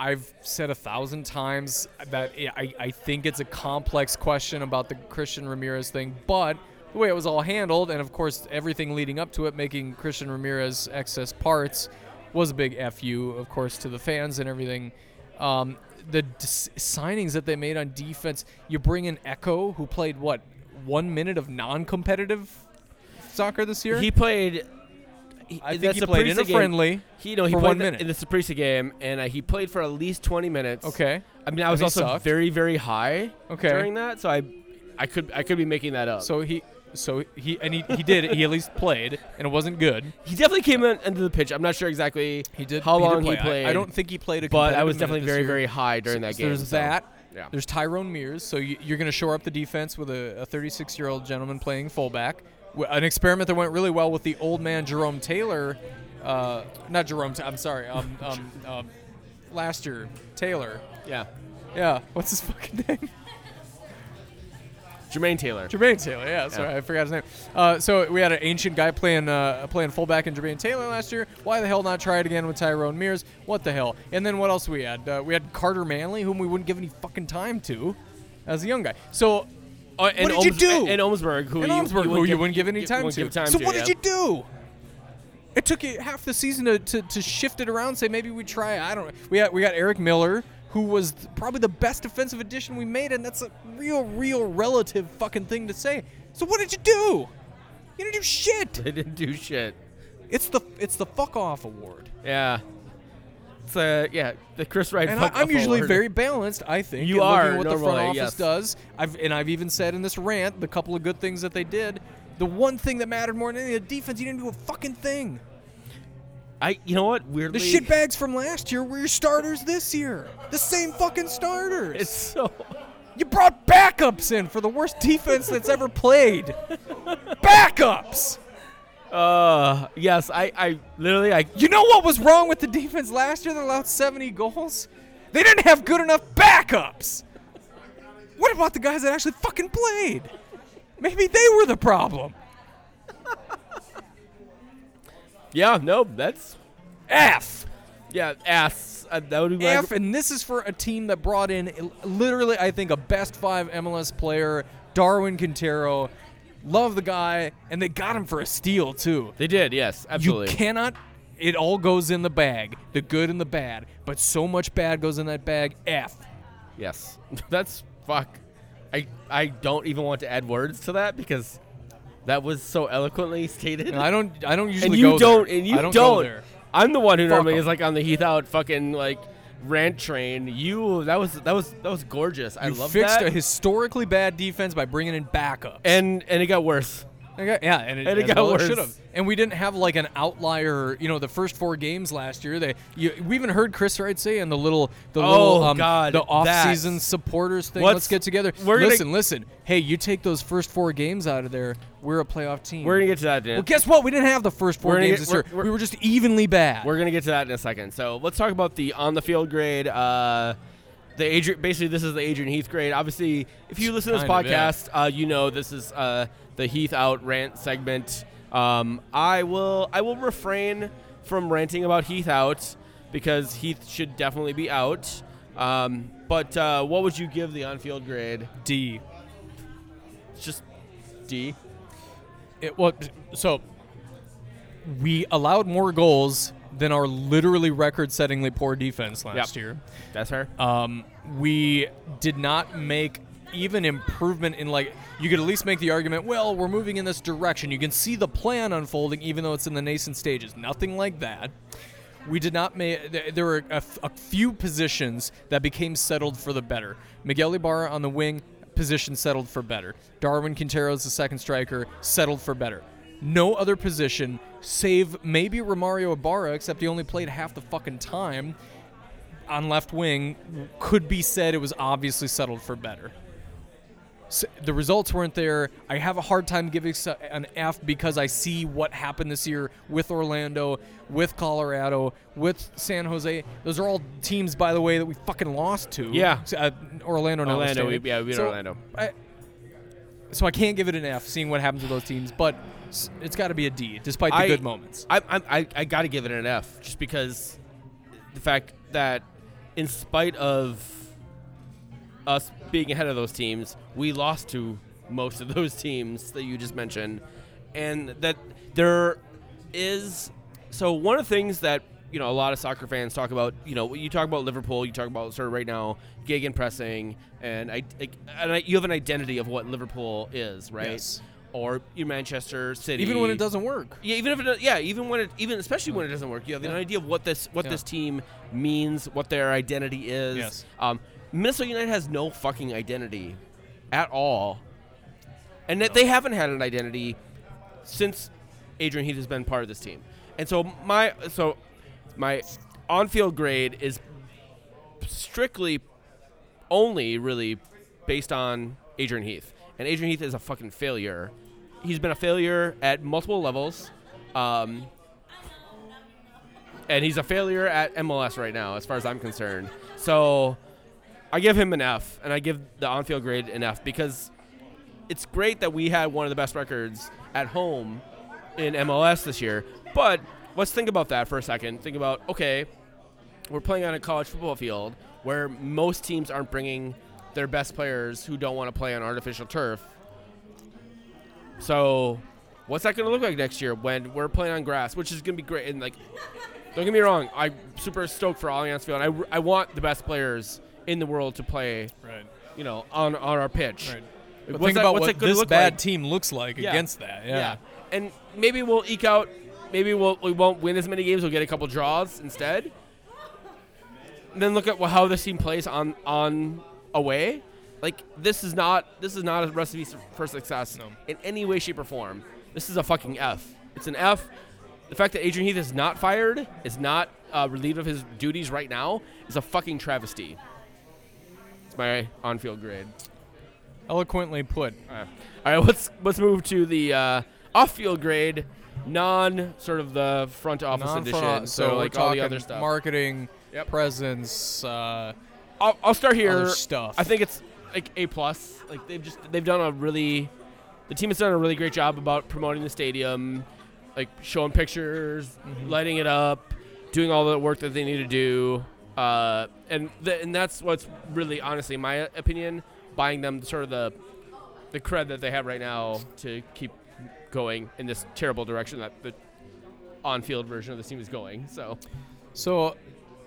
I've said a thousand times that I, I think it's a complex question about the Christian Ramirez thing, but the way it was all handled, and of course everything leading up to it, making Christian Ramirez excess parts, was a big fu, of course, to the fans and everything. Um, the signings that they made on defense, you bring in Eko, who played what one minute of non-competitive soccer this year. He played. He, I think he played in a game- friendly. He no, he for played one the- minute. in the Saprissa game, and uh, he played for at least twenty minutes. Okay. I mean, I was And also very very high Okay. during that, so I, I could I could be making that up. So he, so he, and he, he did. He at least played, and it wasn't good. he definitely came in, into the pitch. I'm not sure exactly He did. how he did long play. he played. I, don't think he played a. but I was definitely very year. very high during So- that so game. There's so, that. Yeah. There's Tyrone Mears. So you, you're going to shore up the defense with a 36 year old gentleman playing fullback. An experiment that went really well with the old man Jerome Taylor. Uh, not Jerome. I'm sorry. Um, um, um, last year Taylor. Yeah. Yeah. What's his fucking name? Jermaine Taylor. Jermaine Taylor, yeah, sorry, Yeah. I forgot his name. Uh, so we had an ancient guy playing uh, playing fullback in Jermaine Taylor last year. Why the hell not try it again with Tyrone Mears? What the hell? And then what else we had? Uh, we had Carter Manley, whom we wouldn't give any fucking time to, as a young guy. So Oh, and did you do? And Omsberg, who and you, Omsberg, who you wouldn't give any time wouldn't to. give time so to, what yeah. did you do? It took you half the season to, to, to shift it around. Say maybe we try. I don't know. We got we got Eric Miller, who was th- probably the best defensive addition we made, and that's a real, real relative fucking thing to say. So what did you do? You didn't do shit. They didn't do shit. It's the it's the fuck off award. Yeah. It's uh, yeah, the Chris Wright. And I, I'm usually very balanced, I think. You are, at what the front office yes. does. I've and I've even said in this rant the couple of good things that they did. The one thing that mattered more than any of the defense, you didn't do a fucking thing. I. You know what? Weirdly, The shitbags from last year were your starters this year. The same fucking starters. It's so. you brought backups in for the worst defense that's ever played. backups. Uh, yes, I. I literally, I. You know what was wrong with the defense last year They allowed 70 goals? They didn't have good enough backups. What about the guys that actually fucking played? Maybe they were the problem. Yeah, no, that's F. yeah, ass. Uh, that would be my. F, and this is for a team that brought in literally, I think, a best five MLS player, Darwin Quintero. Love the guy, and they got him for a steal too. They did, yes, absolutely. You cannot. It all goes in the bag, the good and the bad. But so much bad goes in that bag. F. Yes, that's fuck. I I don't even want to add words to that because that was so eloquently stated. And I don't. I don't usually. and you go don't, there. and you I don't. don't. I'm the one who Fuck normally 'em. is like on the Heath out fucking like rant train. You that was that was that was gorgeous. I You love fixed that. a historically bad defense by bringing in backups. and and it got worse. Okay, yeah, and it, And it got well worse. have. And we didn't have like an outlier. You know, the first four games last year. They you, we even heard Chris Wright say in the little the Oh, little um, God, the off-season that. supporters thing. What's- Let's get together. we're gonna- listen, listen. Hey, you take those first four games out of there. We're a playoff team. We're gonna get to that. Dan. well, guess what? We didn't have the first 4 games get- this year. we're- we're- we were just evenly bad. We're gonna get to that in a second. So let's talk about the on the field grade. Uh, the Adrian, basically, this is the Adrian Heath grade. Obviously, if you listen to this Kind of, yeah. podcast, uh, you know this is uh, the Heath out rant segment. Um, I will I will refrain from ranting about Heath out because Heath should definitely be out. Um, but uh, what would you give the on-field grade? D. It's just D. It well, so we allowed more goals than our literally record-settingly poor defense last Yep. year. That's her. Um, we did not make even improvement in like you could at least make the argument well we're moving in this direction. You can see the plan unfolding even though it's in the nascent stages. Nothing like that. We did not make there were a, f- a few positions that became settled for the better. Miguel ibarra on the wing position settled for better. Darwin quinteros the second striker settled for better. No other position save maybe romario ibarra except he only played half the fucking time on left wing could be said it was obviously settled for better. The results weren't there. I have a hard time giving an F because I see what happened this year with Orlando, with Colorado, with San Jose. Those are all teams, by the way, that we fucking lost to. Yeah. Uh, Orlando, Orlando, we- yeah, we beat So, Orlando. I, so I can't give it an F, seeing what happens with those teams, but it's got to be a D, despite the I- good moments. I I I, I got to give it an F just because the fact that in spite of us being ahead of those teams, we lost to most of those teams that you just mentioned, and that there is so one of the things that you know a lot of soccer fans talk about. You know, you talk about Liverpool, you talk about sort of right now gegenpressing, and I and I, you have an identity of what Liverpool is, right? Yes. Or you Manchester City, Even when it doesn't work. yeah, even if it yeah, even when it even especially when it doesn't work, you have an idea of what this what Yeah. this team means, what their identity is. Yes. Um, Minnesota United has no fucking identity at all, and that they haven't had an identity since Adrian Heath has been part of this team. And so my so my on-field grade is strictly only really based on Adrian Heath. And Adrian Heath is a fucking failure. He's been a failure at multiple levels. Um, and he's a failure at MLS right now, as far as I'm concerned. So I give him an F, and I give the on field grade an F because it's great that we had one of the best records at home in MLS this year. But let's think about that for a second. Think about, okay, we're playing on a college football field where most teams aren't bringing their best players who don't want to play on artificial turf. So, what's that going to look like next year when we're playing on grass, which is going to be great? And like, don't get me wrong, I'm super stoked for Allianz Field. I, I want the best players in the world to play, Right. you know, on on our pitch. Right. What's But think that- about what this bad like? team looks like Yeah. against that. Yeah. And maybe we'll eke out. Maybe we'll we won't win as many games. We'll get a couple draws instead. And then look at how this team plays on on away. Like this is not this is not a recipe for success No. in any way, shape, or form. This is a fucking F. It's an F. The fact that Adrian Heath is not fired, is not uh, relieved of his duties right now, is a fucking travesty. My on-field grade. Eloquently put. All right, let's let's move to the uh, off-field grade, non sort of the front office Non-front edition. So, we're like all the talking other stuff. Marketing, Yep. presence. Uh, I'll, I'll start here. Other stuff. I think it's like a plus. Like they've just they've done a really, the team has done a really great job about promoting the stadium, like showing pictures, Mm-hmm. lighting it up, doing all the work that they need to do. Uh, and th- and that's what's really honestly my opinion buying them sort of the the cred that they have right now to keep going in this terrible direction that the on-field version of the team is going. So so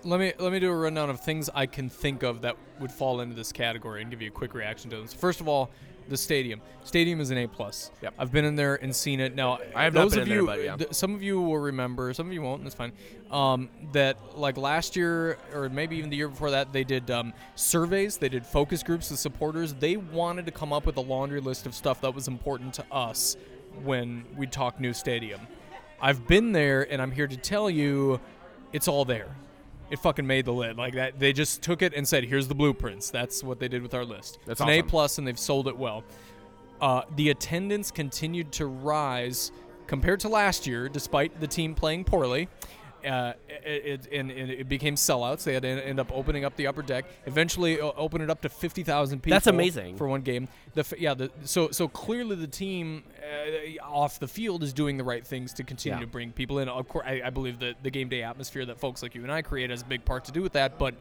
let me let me do a rundown of things I can think of that would fall into this category and give you a quick reaction to them. So first of all, the stadium. Stadium is an A plus. Yep. I've been in there and seen it. Now I have not those been of in there, you, but yeah. th- some of you will remember, some of you won't. and That's fine. Um, that like last year or maybe even the year before that, they did um, surveys. They did focus groups of supporters. They wanted to come up with a laundry list of stuff that was important to us when we talk new stadium. I've been there, and I'm here to tell you, it's all there. It fucking made the lid like that. They just took it and said, "Here's the blueprints." That's what they did with our list. That's it's an A plus, and they've sold it well. Uh, the attendance continued to rise compared to last year, despite the team playing poorly. Uh, it, it, and, it became sellouts. They had to end up opening up the upper deck. Eventually, open it up to fifty thousand people. That's amazing. for one game. The yeah, the, so so clearly the team uh, off the field is doing the right things to continue Yeah. to bring people in. Of course, I, I believe that the game day atmosphere that folks like you and I create has a big part to do with that, but.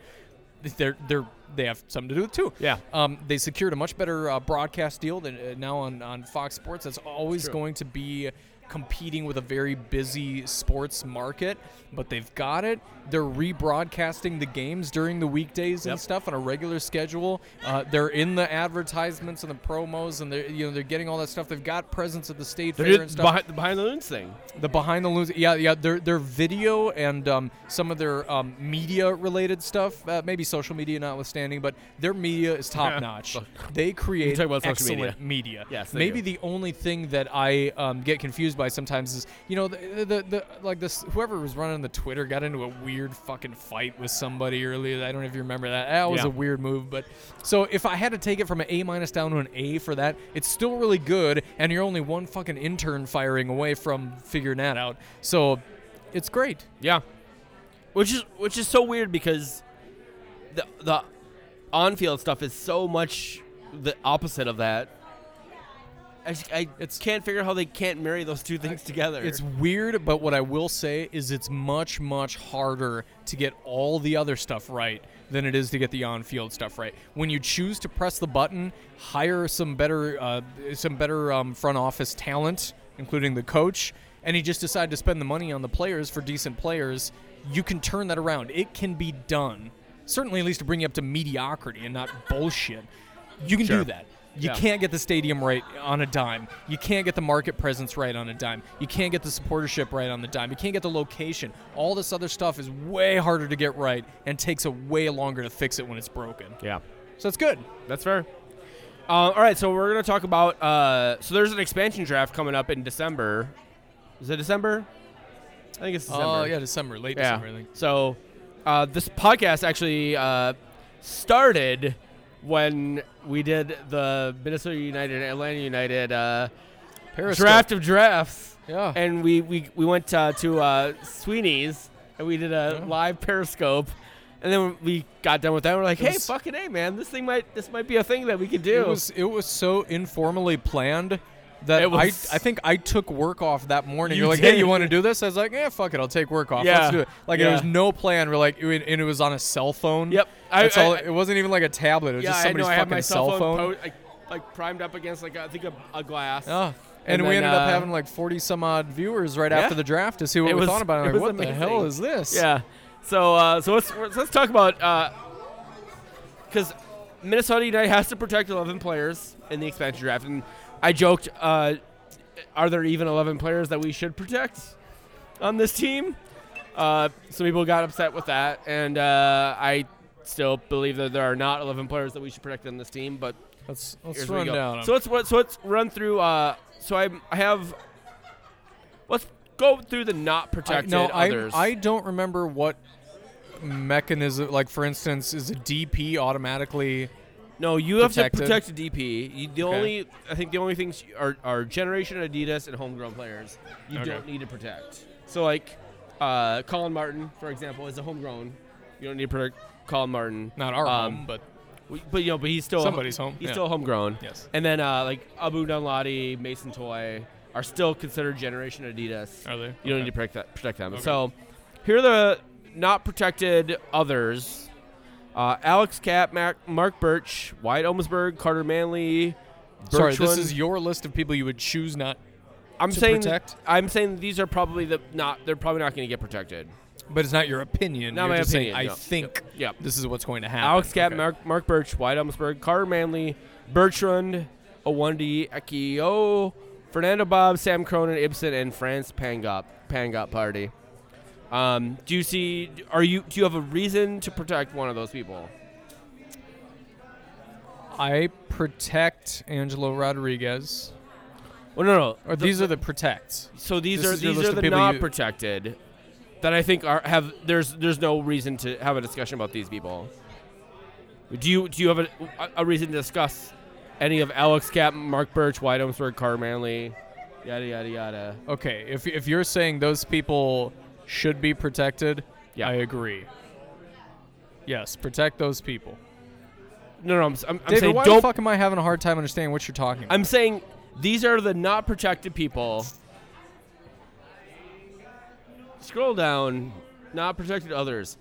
They're, they're, they have something to do with too. Yeah. Um, they secured a much better uh, broadcast deal than uh, now on, on Fox Sports. That's always True. going to be competing with a very busy sports market, but they've got it. They're rebroadcasting the games during the weekdays and Yep. stuff on a regular schedule. Uh, they're in the advertisements and the promos, and they're you know they're getting all that stuff. They've got presence at the state They're fair and stuff. behind, the behind the loons thing. The behind the loons, yeah, yeah. Their their video and um, some of their um, media related stuff, uh, maybe social media notwithstanding, but their media is top notch. they create excellent media. Yes, they maybe do. the only thing that I um, get confused by sometimes is you know the, the the like this whoever was running the Twitter got into a weird fucking fight with somebody earlier. I don't know if you remember that. That was Yeah. a weird move, but so if I had to take it from an A minus down to an A for that, it's still really good, and you're only one fucking intern firing away from figuring that out. So it's great. Yeah, which is which is so weird because the the on field stuff is so much the opposite of that. I, I It's- can't figure out how they can't marry those two things together. It's weird, but what I will say is it's much, much harder to get all the other stuff right than it is to get the on-field stuff right. When you choose to press the button, hire some better, uh, some better um, front office talent, including the coach, and you just decide to spend the money on the players for decent players, you can turn that around. It can be done. Certainly, at least to bring you up to mediocrity and not bullshit. You can Sure. do that. You Yeah. can't get the stadium right on a dime. You can't get the market presence right on a dime. You can't get the supportership right on the dime. You can't get the location. All this other stuff is way harder to get right and takes a way longer to fix it when it's broken. yeah, So it's good. that's fair. Uh, all right, so we're gonna talk about. Uh, so there's an expansion draft coming up in December. Is it December? I think it's December. Oh yeah, December, late Yeah. December, I think. So, uh, this podcast actually uh, started when we did the Minnesota United and Atlanta United uh, Periscope. draft of drafts, Yeah. and we we, we went uh, to uh, Sweeney's and we did a Yeah. live Periscope. And then we got done with that. And we're like, "Hey, was- fucking hey, man! This thing might this might be a thing that we could do." It was it was so informally planned that It was- I I think I took work off that morning. You You're like, did. hey, you want to do this? I was like, yeah, fuck it, I'll take work off. Yeah. Let's do it. Like Yeah. there was no plan. We're like, it, and it was on a cell phone. Yep. I- I- all. it wasn't even like a tablet. It was yeah, just I know. somebody's I have fucking my cell phone. po- like, like primed up against like I think a, a glass. Oh. And And, we then, ended up uh, having like 40 some odd viewers right Yeah. after the draft to see what It we was- thought about it. like, what the hell is this? Yeah. So uh, so let's let's talk about because Minnesota United has to protect 11 players in the expansion draft, and I joked, uh, are there even 11 players that we should protect on this team? Uh, some people got upset with that, and uh, I still believe that there are not 11 players that we should protect on this team, but Let's, let's run down. So let's so let's run through. Uh, so I I have. Let's go through the not I, protected no, I. I don't remember what mechanism. Like for instance, is a DP automatically? No, you have protected? to protect the DP. You, the Okay. only I think the only things are are Generation Adidas and homegrown players. You Okay. don't need to protect. So like, uh, Collin Martin, for example, is a homegrown. You don't need to protect Collin Martin. Not our Um, home, but But you know, but he's still Somebody's home, He's yeah. still homegrown. yes. And then uh, like Abu Danladi, Mason Toye are still considered Generation Adidas. Are they? You don't need to protect, that, protect them. Okay. So here are the not protected others. Uh, Alex Kapp, Mark, Marc Burch, Wyatt Omsberg, Carter Manley. Sorry, this is your list of people you would choose not. I'm to saying protect? I'm saying these are probably the not. They're probably not going to get protected. But it's not your opinion. Not You're my just saying, opinion, I think Yep. this is what's going to happen. Alex Kapp, Okay. Mark, Marc Burch, Wyatt Omsberg, Carter Manley, Bertrand, Owundi Eko, Fernando Bob, Sam Cronin, Ibson, and Frantz Pangop Pangop Party. Um, do you see? Are you? Do you have a reason to protect one of those people? I protect Angelo Rodriguez. Well, no, no. Or these are the protects. So these This are these are the people not you- protected that I think are have. There's there's no reason to have a discussion about these people. Do you do you have a, a reason to discuss any of Alex Kapp, Marc Burch, Wyatt Omsberg, Carter Manley, yada yada yada? Okay, if if you're saying those people should be protected. Yeah. I agree. Yes, protect those people. No, no, I'm, I'm, I'm David, saying why don't. the fuck am I having a hard time understanding what you're talking about? I'm saying these are the not protected people. Scroll down, not protected others.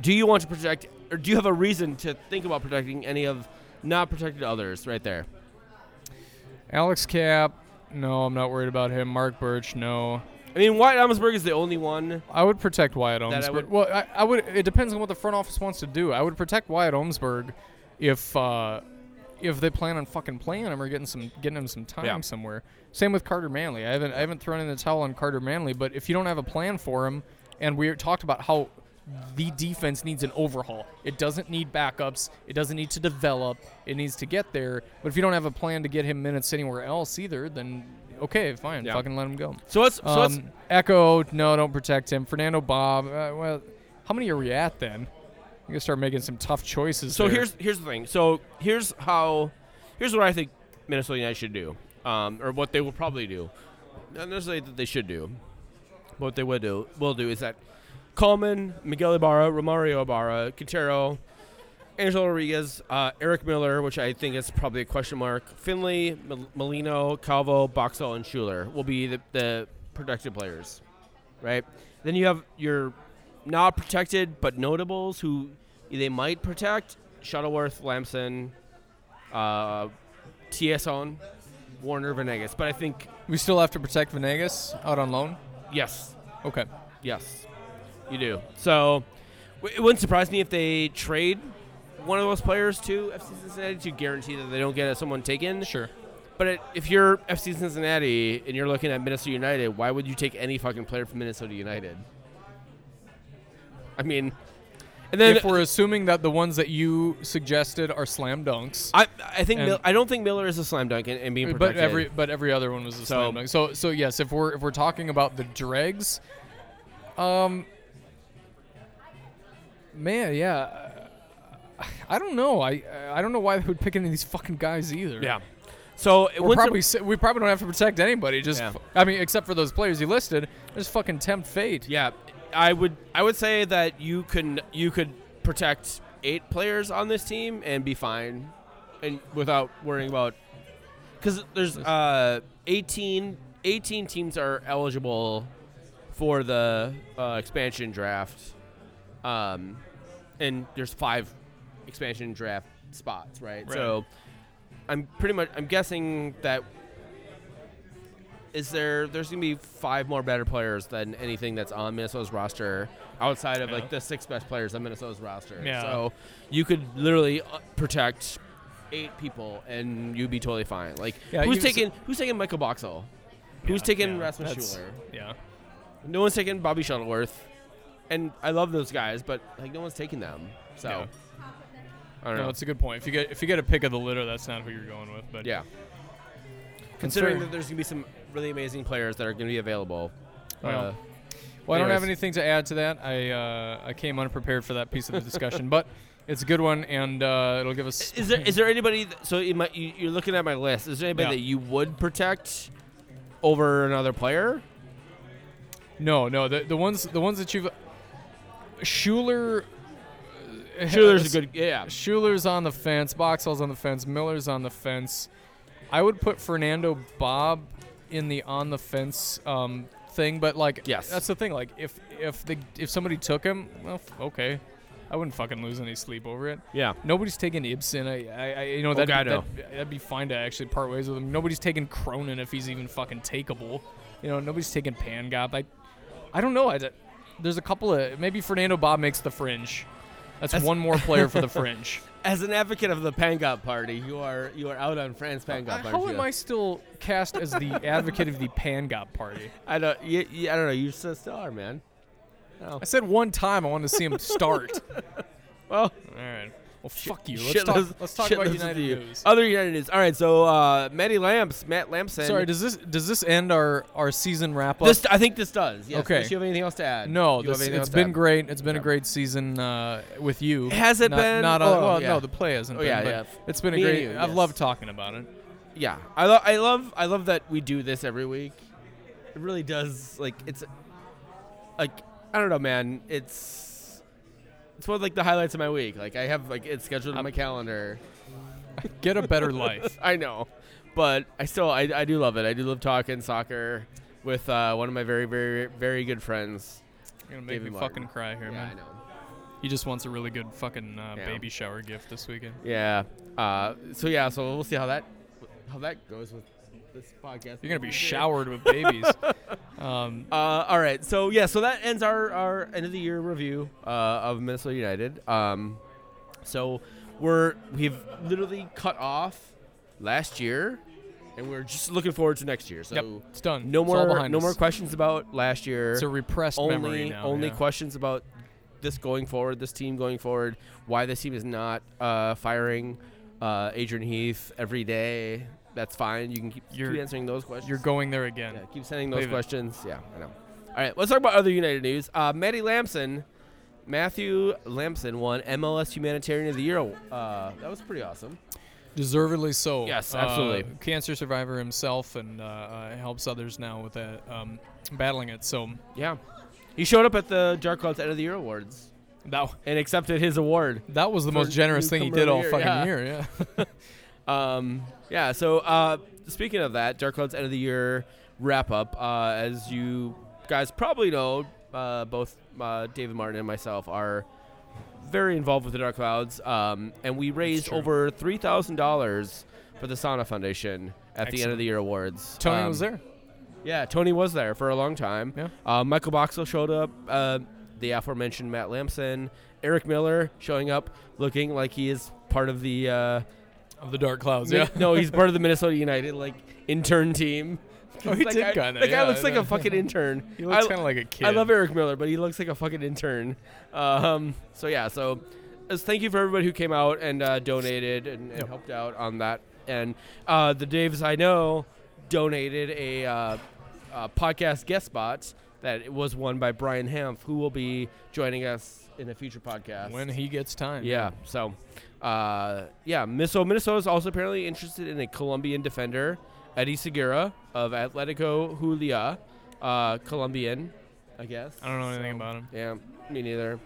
Do you want to protect, or do you have a reason to think about protecting any of not protected others? Right there. Alex Kapp, no, I'm not worried about him. Marc Burch, no. I mean, Wyatt Omsberg is the only one. I would protect Wyatt That I Omsberg. would- well, I, I would. It depends on what the front office wants to do. I would protect Wyatt Omsberg if uh, if they plan on fucking playing him or getting some getting him some time Yeah. somewhere. Same with Carter Manley. I haven't I haven't thrown in the towel on Carter Manley, but if you don't have a plan for him, and we talked about how the defense needs an overhaul. It doesn't need backups. It doesn't need to develop. It needs to get there. But if you don't have a plan to get him minutes anywhere else either, then okay, fine, Yeah. fucking let him go. So let's. So let's Um, Eko, no, don't protect him. Fernando Bob, uh, well, how many are we at then? You gotta start making some tough choices. So there. here's here's the thing. So here's how here's what I think Minnesota United should do, um, or what they will probably do. Not necessarily that they should do. but What they would do will do is that Coleman, Miguel Ibarra, Romario Ibarra, Quintero, Angelo Rodriguez, uh, Eric Miller, which I think is probably a question mark. Finlay, Mel- Molino, Calvo, Boxall, and Schuler will be the, the protected players, right? Then you have your not protected but notables who they might protect: Shuttleworth, Lampson, uh, Thiesson, Warner, Venegas. But I think we still have to protect Venegas out on loan. yes, Okay. Yes, you do. So it wouldn't surprise me if they trade one of those players to FC Cincinnati to guarantee that they don't get someone taken. Sure. But it, if you're FC Cincinnati and you're looking at Minnesota United, why would you take any fucking player from Minnesota United? I mean, and then if we're assuming that the ones that you suggested are slam dunks, I I think Mil- I don't think Miller is a slam dunk and, and being but every but every other one was a So- slam dunk. So so yes, if we're if we're talking about the dregs, um, man, yeah. I don't know. I I don't know why they would pick any of these fucking guys either. yeah. So We're probably si- we probably don't have to protect anybody. Just Yeah. I mean, except for those players you listed, just fucking tempt fate. Yeah, I would I would say that you can you could protect eight players on this team and be fine, and without worrying about because there's uh 18, 18 teams are eligible for the uh, expansion draft, um, and there's five expansion draft spots, right? Right. So I'm pretty much I'm guessing that is there there's gonna be five more better players than anything that's on Minnesota's roster outside of Yeah. like the six best players on Minnesota's roster. Yeah. So you could literally uh, protect eight people and you'd be totally fine. Like Yeah, who's s- taking who's taking Michael Boxall? Who's Yeah, taking yeah, Rasmus Schuler? Yeah. No one's taking Bobby Shuttleworth. And I love those guys, but like no one's taking them. So. I don't No, know. it's a good point. If you get if you get a pick of the litter, that's not who you're going with. But yeah. Considering fair. that there's gonna be some really amazing players that are gonna be available. Well, uh, Well, I don't have anything to add to that. I uh, I came unprepared for that piece of the discussion, but it's a good one, and uh, it'll give us. Is there is there anybody? That, so in my, you, you're looking at my list. Is there anybody Yeah. that you would protect over another player? No, no. The the ones the ones that you've. Schuler. Schuler's a good. Yeah. Schuler's on the fence. Boxall's on the fence. Miller's on the fence. I would put Fernando Bob in the on the fence um, thing, but like, Yes. that's the thing. Like, if if the if somebody took him, well, okay, I wouldn't fucking lose any sleep over it. Yeah. Nobody's taking Ibson. I, I, I you know, Oh, that'd, God, be, that'd, that'd be fine to actually part ways with him. Nobody's taking Cronin if he's even fucking takeable. You know, nobody's taking Pangop. I, I don't know. I, there's a couple of maybe Fernando Bob makes the fringe. That's, one more player for the fringe. As an advocate of the Pangop party, you are you are out on Frantz Pangop Uh, party. How am I still cast as the advocate of the Pangop party? I don't. You, you, I don't know. You still still are, man. Oh. I said one time I wanted to see him start. Well, All right. Well, fuck you. Let's shitloads- talk, let's talk about shitloads of United you. news. Other United news. All right. So uh, Matty Lamps, Matt Lampson. Sorry, does this does this end our our season wrap up? this I think this does. Yes. Okay. Unless you have anything else to add? No, You have this, anything it's else to been add? great. It's been a great season uh, with you. Has it not, been? Not on, Oh, well, yeah. no, the play hasn't Oh, been. yeah, but yeah. It's been a Me and great. you, I've yes. loved talking about it. Yeah, I love, I love, I love that we do this every week. It really does. Like it's, like I don't know, man. It's it's one of like the highlights of my week. Like I have like it's scheduled on my calendar. Get a better life. I know, but I still I, I do love it. I do love talking soccer with uh, one of my very very very good friends. You're gonna make David me Martin. fucking cry here, Yeah, man. I know. He just wants a really good fucking uh, Yeah. baby shower gift this weekend. Yeah. Uh, so yeah. So we'll see how that how that goes with this podcast. You're gonna be showered with babies. um, Uh, all right. So yeah. So that ends our, our end of the year review uh, of Minnesota United. Um, so we're we've literally cut off last year, and we're just looking forward to next year. So yep, it's done. no It's all more no us. more questions about last year. It's a repressed only memory now. only yeah. questions about this going forward, this team going forward, why this team is not uh, firing uh, Adrian Heath every day. That's fine. You can keep, keep You're- answering those questions. You're going there again. Yeah, keep sending those Leave it. questions. Yeah, I know. All right, let's talk about other United news. Uh, Matty Lampson, Matthew Lampson won MLS Humanitarian of the Year. Uh, that was pretty awesome. Deservedly so. Yes, Uh, absolutely. cancer survivor himself and uh, uh, helps others now with that, um, battling it. So Yeah, he showed up at the Dark Clouds End of the Year awards that and accepted his award. that was the most generous thing he did all the fucking year, year. Yeah. Um, yeah. So uh, speaking of that, Dark Clouds End of the Year wrap up. Uh, as you guys probably know, uh, both uh, David Martin and myself are very involved with the Dark Clouds, um, and we raised over three thousand dollars for the Sanneh Foundation at the end of the year awards. Tony Um, was there. Yeah, Tony was there for a long time. Yeah. Uh, Michael Boxall showed up. Uh, the aforementioned Matt Lampson, Eric Miller showing up, looking like he is part of the. Uh, Of the Dark Clouds. Yeah. no, he's part of the Minnesota United like intern team. Oh, he That did guy- kinda, That guy yeah, looks like a fucking intern. He looks kind of like a kid. I love Eric Miller, but he looks like a fucking intern. Um, so yeah, so as thank you for everybody who came out and uh, donated and, and Yep. helped out on that. And uh, the Daves I know donated a uh, uh, podcast guest spot that was won by Brian Hanf, who will be joining us in a future podcast. when he gets time. Yeah. So, uh, yeah. So Minnesota is also apparently interested in a Colombian defender, Eddie Segura of Atletico Huila, uh, Colombian, I guess. I don't know anything So, about him. Yeah, me neither.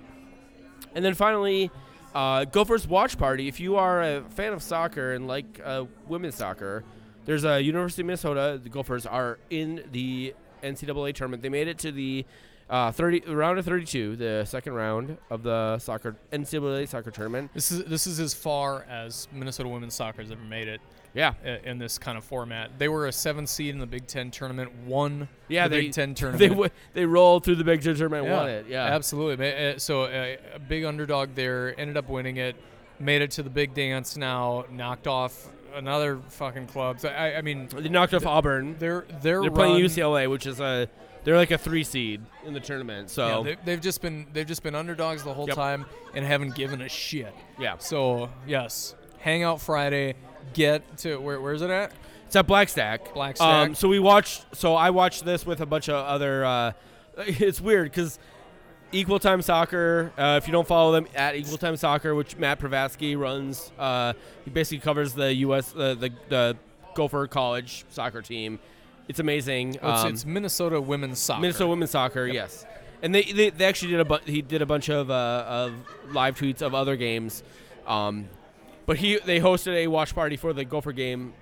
And then finally, uh, Gophers watch party. If you are a fan of soccer and like uh, women's soccer, there's a University of Minnesota. The Gophers are in the NCAA tournament. They made it to the uh, 30 round of 32, the second round of the soccer NCAA soccer tournament. This is this is as far as Minnesota women's soccer has ever made it Yeah, i- in this kind of format. They were a seven seed in the Big Ten tournament, won yeah. the they Big Ten tournament. they w- they rolled through the Big Ten tournament and won it. Yeah, absolutely. Ma- uh, So uh, a big underdog there, ended up winning it, made it to the big dance. Now knocked off another fucking club. So I, I mean, They knocked off Auburn. they're they're, They're playing run- UCLA, which is a they're like a three seed in the tournament. So Yeah, they, they've just been they've just been underdogs the whole Yep. time and haven't given a shit. yeah, So yes, Hangout Friday. Get to where? Where's it at? It's at Blackstack. Blackstack. Um, so we watched. So I watched this with a bunch of other. Uh, it's weird because Equal Time Soccer. Uh, if you don't follow them at Equal Time Soccer, which Matt Pravatsky runs, uh, he basically covers the U.S. Uh, the the Gopher College soccer team. It's amazing. Oh, it's, Um, it's Minnesota women's soccer. Minnesota women's soccer, yes. And they, they, they actually did a bu- he did a bunch of uh, of live tweets of other games, um, but he they hosted a watch party for the Gopher game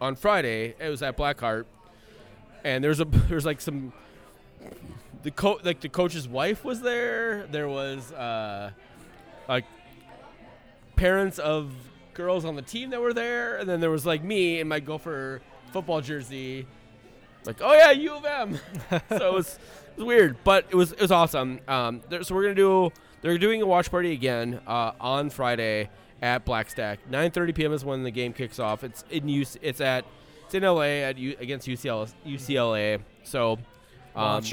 on Friday. It was at Blackheart, and there's a there's like some the co- like the coach's wife was there. There was uh, like parents of girls on the team that were there, and then there was like me in my Gopher football jersey. Like, oh yeah, U of M. so it was, it was weird, but it was it was awesome. Um, there, so we're gonna do they're doing a watch party again uh, on Friday at Blackstack. 9:30 p.m. is when the game kicks off. It's in use. It's at it's in LA at U, against UCL, UCLA. So, um,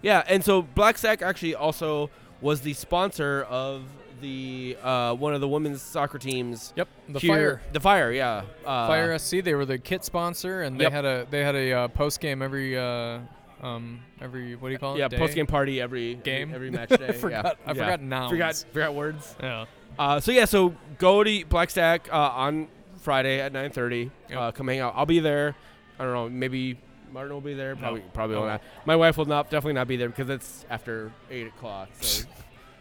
yeah, and so Blackstack actually also was the sponsor of the uh, one of the women's soccer teams. Yep. The here- Fire. The Fire, yeah. Uh, Fire SC. They were the kit sponsor, and they Yep. had a they had a uh, post game every uh, um every what do you call it? Yeah, post game party every Game? every match day. I forgot. yeah. I yeah. forgot nouns. Forgot forgot words. Yeah. Uh, so yeah, so go to Blackstack uh, on Friday at 9:30. Yep. Uh, come hang out. I'll be there. I don't know, maybe Martin will be there. No. Probably, probably No. will not. My wife will not definitely not be there because it's after eight o'clock. So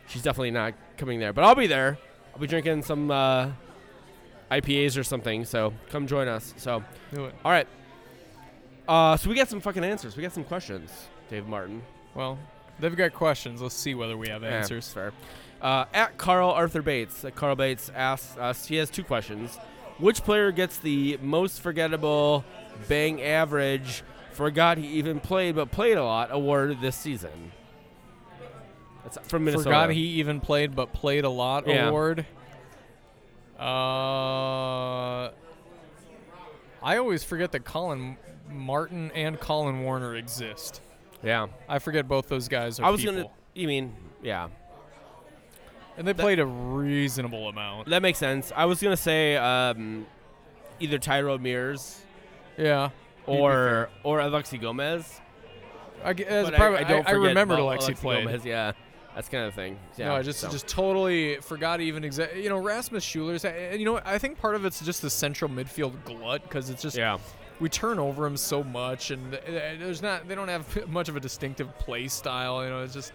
she's definitely not coming there. But I'll be there. I'll be drinking some uh, IPAs or something. So come join us. So Do it. all right. Uh, so we got some fucking answers. We got some questions, Dave Martin. Well, they've got questions. Let's see whether we have Yeah, answers. fair. Uh, at Carl Arthur Bates, Carl Bates asks us. He has two questions. Which player gets the most forgettable bang average? Forgot he even played, but played a lot. Award this season. From Minnesota. Forgot he even played, but played a lot. Yeah. Award. Uh, I always forget that Collin Martin and Collen Warner exist. Yeah, I forget both those guys are I was people. gonna. You mean yeah? and they that- played a reasonable amount. That makes sense. I was gonna say um, either Tyrone Mears Yeah. Or or Alexi Gomez. I, as probably, I, I don't I, remembered about Alexi played. Gomez. Yeah, that's kind of thing. Yeah, no, I just so. just totally forgot even exact. You know, Rasmus Schuler's. And you know. I think part of it's just the central midfield glut because it's just yeah. we turn over him so much, and uh, there's not they don't have much of a distinctive play style. You know, it's just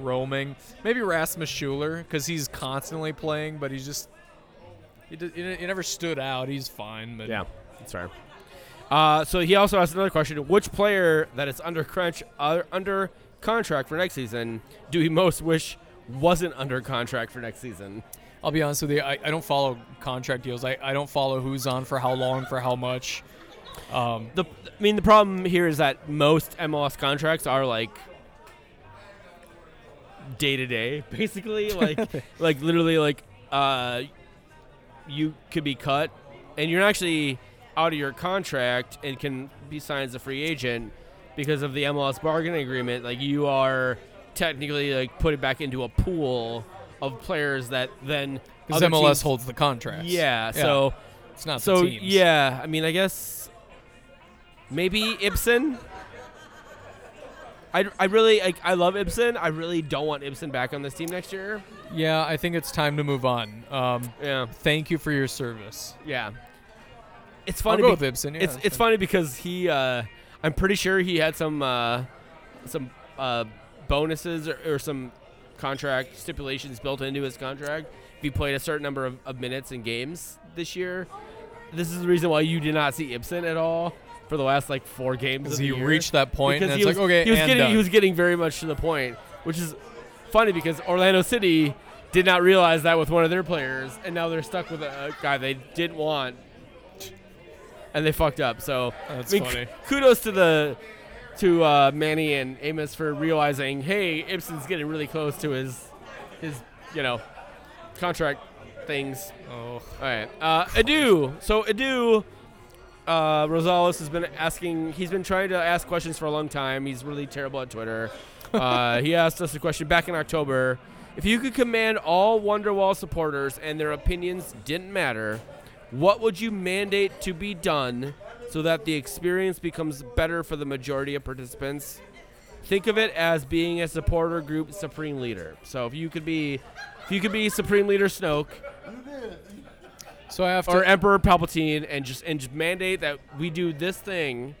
roaming. Maybe Rasmus Schuler because he's constantly playing, but he's just he, he, never stood out. He's fine, but Yeah, that's fair. Uh, so he also asked another question: Which player that is under crunch uh, under contract for next season do he most wish wasn't under contract for next season? I'll be honest with you. I, I don't follow contract deals. I, I don't follow who's on for how long for how much. Um, The I mean, the problem here is that most MLS contracts are like day to day, basically. Like, like literally, like uh, you could be cut, and you're actually out of your contract and can be signed as a free agent because of the MLS bargaining agreement. Like, you are technically like put it back into a pool of players that then because MLS teams- holds the contracts. Yeah, so it's not so the teams. yeah, I mean, I guess maybe Ibson. I, I really like I love Ibson. I really don't want Ibson back on this team next year. Yeah, I think it's time to move on. Um, Yeah, thank you for your service. yeah. It's funny. I'll go be- with Ibson. Yeah, it's it's funny because he. Uh, I'm pretty sure he had some uh, some uh, bonuses or, or some contract stipulations built into his contract if he played a certain number of, of minutes in games this year. This is the reason why you did not see Ibson at all for the last like four games. Because of he reached that point, because and he it's was, like, okay, he was getting done. he was getting very much to the point, which is funny because Orlando City did not realize that with one of their players, and now they're stuck with a, a guy they didn't want, and they fucked up. So That's I mean, funny. kudos to the to uh, Manny and Amos for realizing, hey, Ibson's getting really close to his his you know contract things. oh, All right. Uh, Adu. So Adu, uh, Rosales has been asking. He's been trying to ask questions for a long time. He's really terrible at Twitter. Uh, he asked us a question back in October. If you could command all Wonderwall supporters and their opinions didn't matter, what would you mandate to be done so that the experience becomes better for the majority of participants? Think of it as being a supporter group supreme leader. So if you could be, if you could be supreme leader Snoke, so I have to. or Emperor Palpatine and just and just mandate that we do this thing,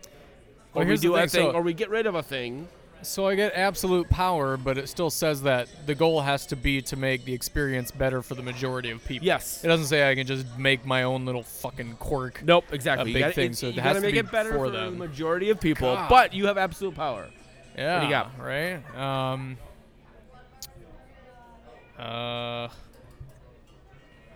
or Well, we do a thing, so- or we get rid of a thing. So I get absolute power, but it still says that the goal has to be to make the experience better for the majority of people. Yes. It doesn't say I can just make my own little fucking quirk. Nope. Exactly. A big gotta, thing, so it has gotta make be it better for for the majority of people, God. but you have absolute power. Yeah. you got? Right. Um. Uh.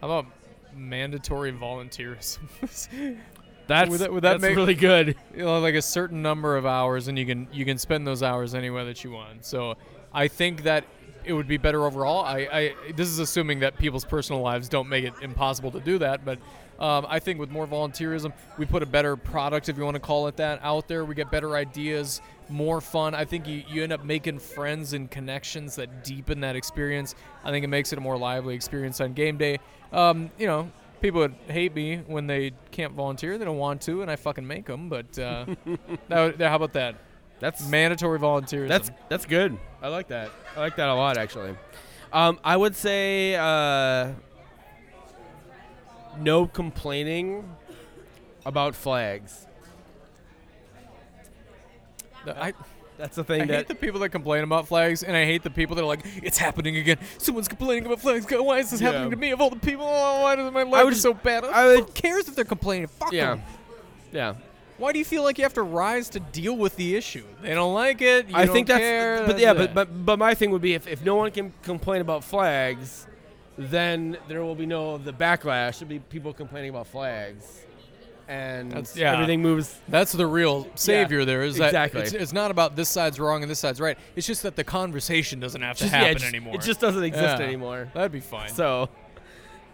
How about mandatory volunteerism? That's Would that- would that that's make- really good. you know, like a certain number of hours, and you can you can spend those hours anywhere that you want. So I think that it would be better overall. I, I this is assuming that people's personal lives don't make it impossible to do that, but um, I think with more volunteerism, we put a better product, if you want to call it that, out there. We get better ideas, more fun. I think you, you end up making friends and connections that deepen that experience. I think it makes it a more lively experience on game day. Um, you know, people would hate me when they can't volunteer. They don't want to, and I fucking make them. But uh, that would, how about that? That's Mandatory volunteerism. that's that's good. I like that. I like that a lot, actually. Um, I would say uh, no complaining about flags. I, That's the thing I that hate the people that complain about flags, and I hate the people that are like, "It's happening again. Someone's complaining about flags. God, Why is this Yeah. happening to me? Of all the people, oh, why does my life would- is so bad? I would- Who cares if they're complaining? Fuck yeah, them. yeah. Why do you feel like you have to rise to deal with the issue? They don't like it. You I don't think that's care, but that's yeah, it. but, but but my thing would be if, if no one can complain about flags, then there will be no the backlash. There'll be people complaining about flags, and That's- yeah. everything moves. That's the real savior there is exactly. that it's, it's not about this side's wrong and this side's right. It's just that the conversation doesn't have to Just, yeah, happen it just, anymore. It just doesn't exist Yeah. anymore. That'd be fine. So,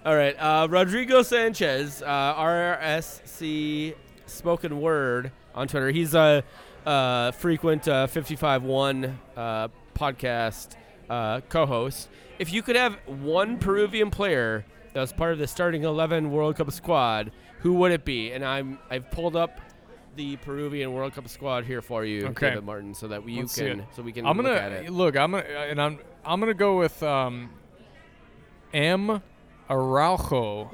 all right, uh, Rodrigo Sanchez, uh, RSC Spoken Word on Twitter. He's a, uh frequent uh, 55-1 uh, podcast uh, co-host. If you could have one Peruvian player that was part of the starting 11 World Cup squad, who would it be? And I'm I've pulled up the Peruvian World Cup squad here for you, Okay. David Martin, so that you Let's can so we can I'm gonna look at it. look. I'm gonna and I'm I'm gonna go with um, M. Araujo.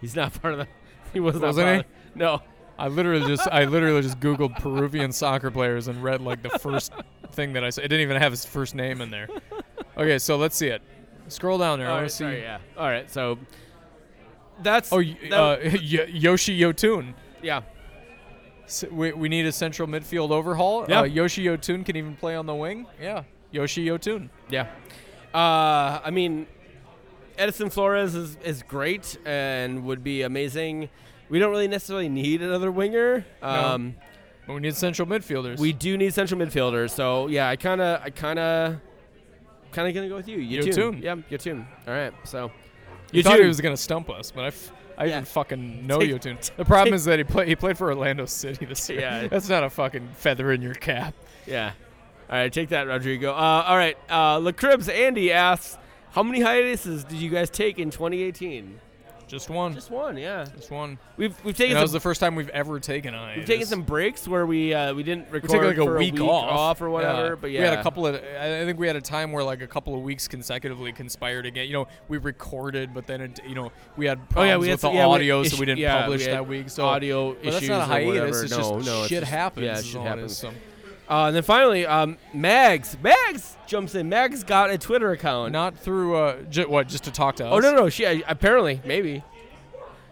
He's not part of the. He was not Wasn't part he? No. I literally just I literally just googled Peruvian soccer players and read like the first thing that I saw. It didn't even have his first name in there. Okay, so let's see it. Scroll down there. I All right, see. sorry, yeah. All right, so that's Oh, that- uh, y- Yoshi Yotun. yeah. S- we, we need a central midfield overhaul. Yeah. Uh, Yoshi Yotun can even play on the wing. Yeah, Yoshi Yotun. Yeah. Uh, I mean, Edison Flores is, is great and would be amazing. We don't really necessarily need another winger. Um, But we need central midfielders. We do need central midfielders. So yeah, I kind of, I kind of, kind of gonna go with you. Yotun. Yotun. Yeah, Yotun. All right. So You thought he was gonna stump us, but I, f- I Yeah. even fucking know Take- Yotun. The problem is that he played he played for Orlando City this year. Yeah. that's not a fucking feather in your cap. Yeah. All right, take that, Rodrigo. Uh, all right, uh, LaCribs Andy asks, how many hiatuses did you guys take in 2018? Just one. Just one, yeah. Just one. We've we've And taken that was the first time we've ever taken a. we've taken some breaks where we uh, we didn't We record took like a for week, a week off. or whatever. Yeah. But yeah, we had a couple of. I I think we had a time where like a couple of weeks consecutively conspired again. You know, we recorded, but then it, you know we had Oh problems yeah, we had with some, the yeah, we- audio, so we didn't publish we that week. So audio but issues that's not a hiatus. It's no, just no, it's shit just- happens. Yeah, shit it happens. so. Uh, and then finally, um, Mags Mags jumps in. Mags got a Twitter account. Not through uh, ju- what? Just to talk to us. oh no, no, she apparently maybe.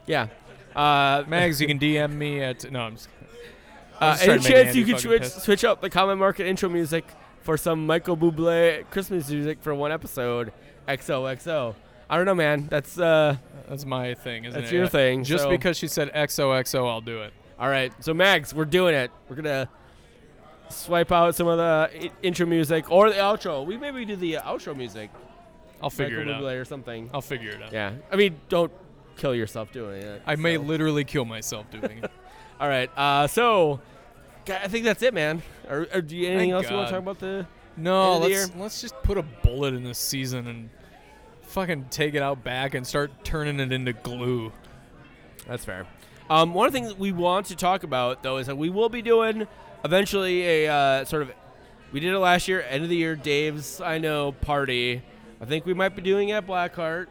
Yeah. Uh, Mags, you can DM me at no. I'm just, Uh, just any chance you could switch pissed. switch up the Common Market intro music for some Michael Bublé Christmas music for one episode? XOXO. I don't know, man. That's uh. That's my thing, isn't That's it? your Yeah. thing, Just so- because she said XOXO, I'll do it. All right. So Mags, we're doing it. We're gonna swipe out some of the I- intro music or the outro. We maybe do the uh, outro music. I'll figure it out. Bublé or something. I'll figure it out. Yeah. I mean, don't kill yourself doing it. I may literally kill myself doing it. All right. Uh, so. g- I think that's it, man. Or, or do you anything Thank else you want to talk about the? No, End of the let's let's just put a bullet in this season and fucking take it out back and start turning it into glue. That's fair. Um, one of the things we want to talk about, though, is that we will be doing eventually a uh, sort of. We did it last year, end of the year, Dave's I know party. I think we might be doing it at Blackheart,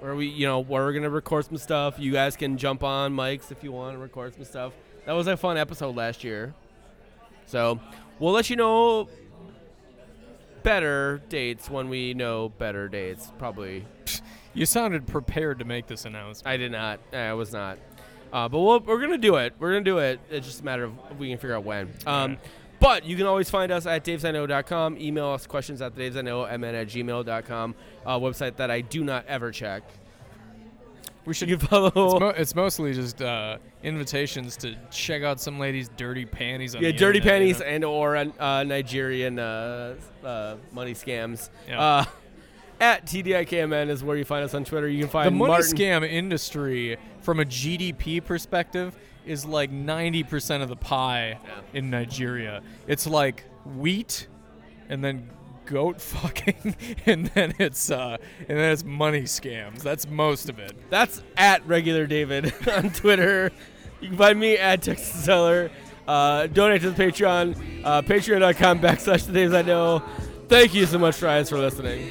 where we, you know, where we're gonna record some stuff. You guys can jump on mics if you want to record some stuff. That was a fun episode last year. So we'll let you know better dates when we know better dates. Probably You sounded prepared to make this announcement. I did not. I was not. Uh, but we'll, we're gonna do it. We're gonna do it. It's just a matter of if we can figure out when. Um, but you can always find us at davesiknow.com. Email us questions at davesiknow, mn at gmail.com. Uh, website that I do not ever check. We should. You follow. It's, mo- it's mostly just uh, invitations to check out some lady's dirty panties. On yeah, dirty internet, you know? and or uh, Nigerian uh, uh, money scams. Yeah. At TDIKMN is where you find us on Twitter. You can find the money Martin. scam industry, from a GDP perspective, is like 90% of the pie Yeah. in Nigeria. It's like wheat, and then goat fucking, and then it's uh, and then it's money scams. That's most of it. That's at regular David on Twitter. You can find me at Texas Seller. Uh, donate to the Patreon, uh, patreon.com backslash the Daves I know. Thank you so much, guys, for listening.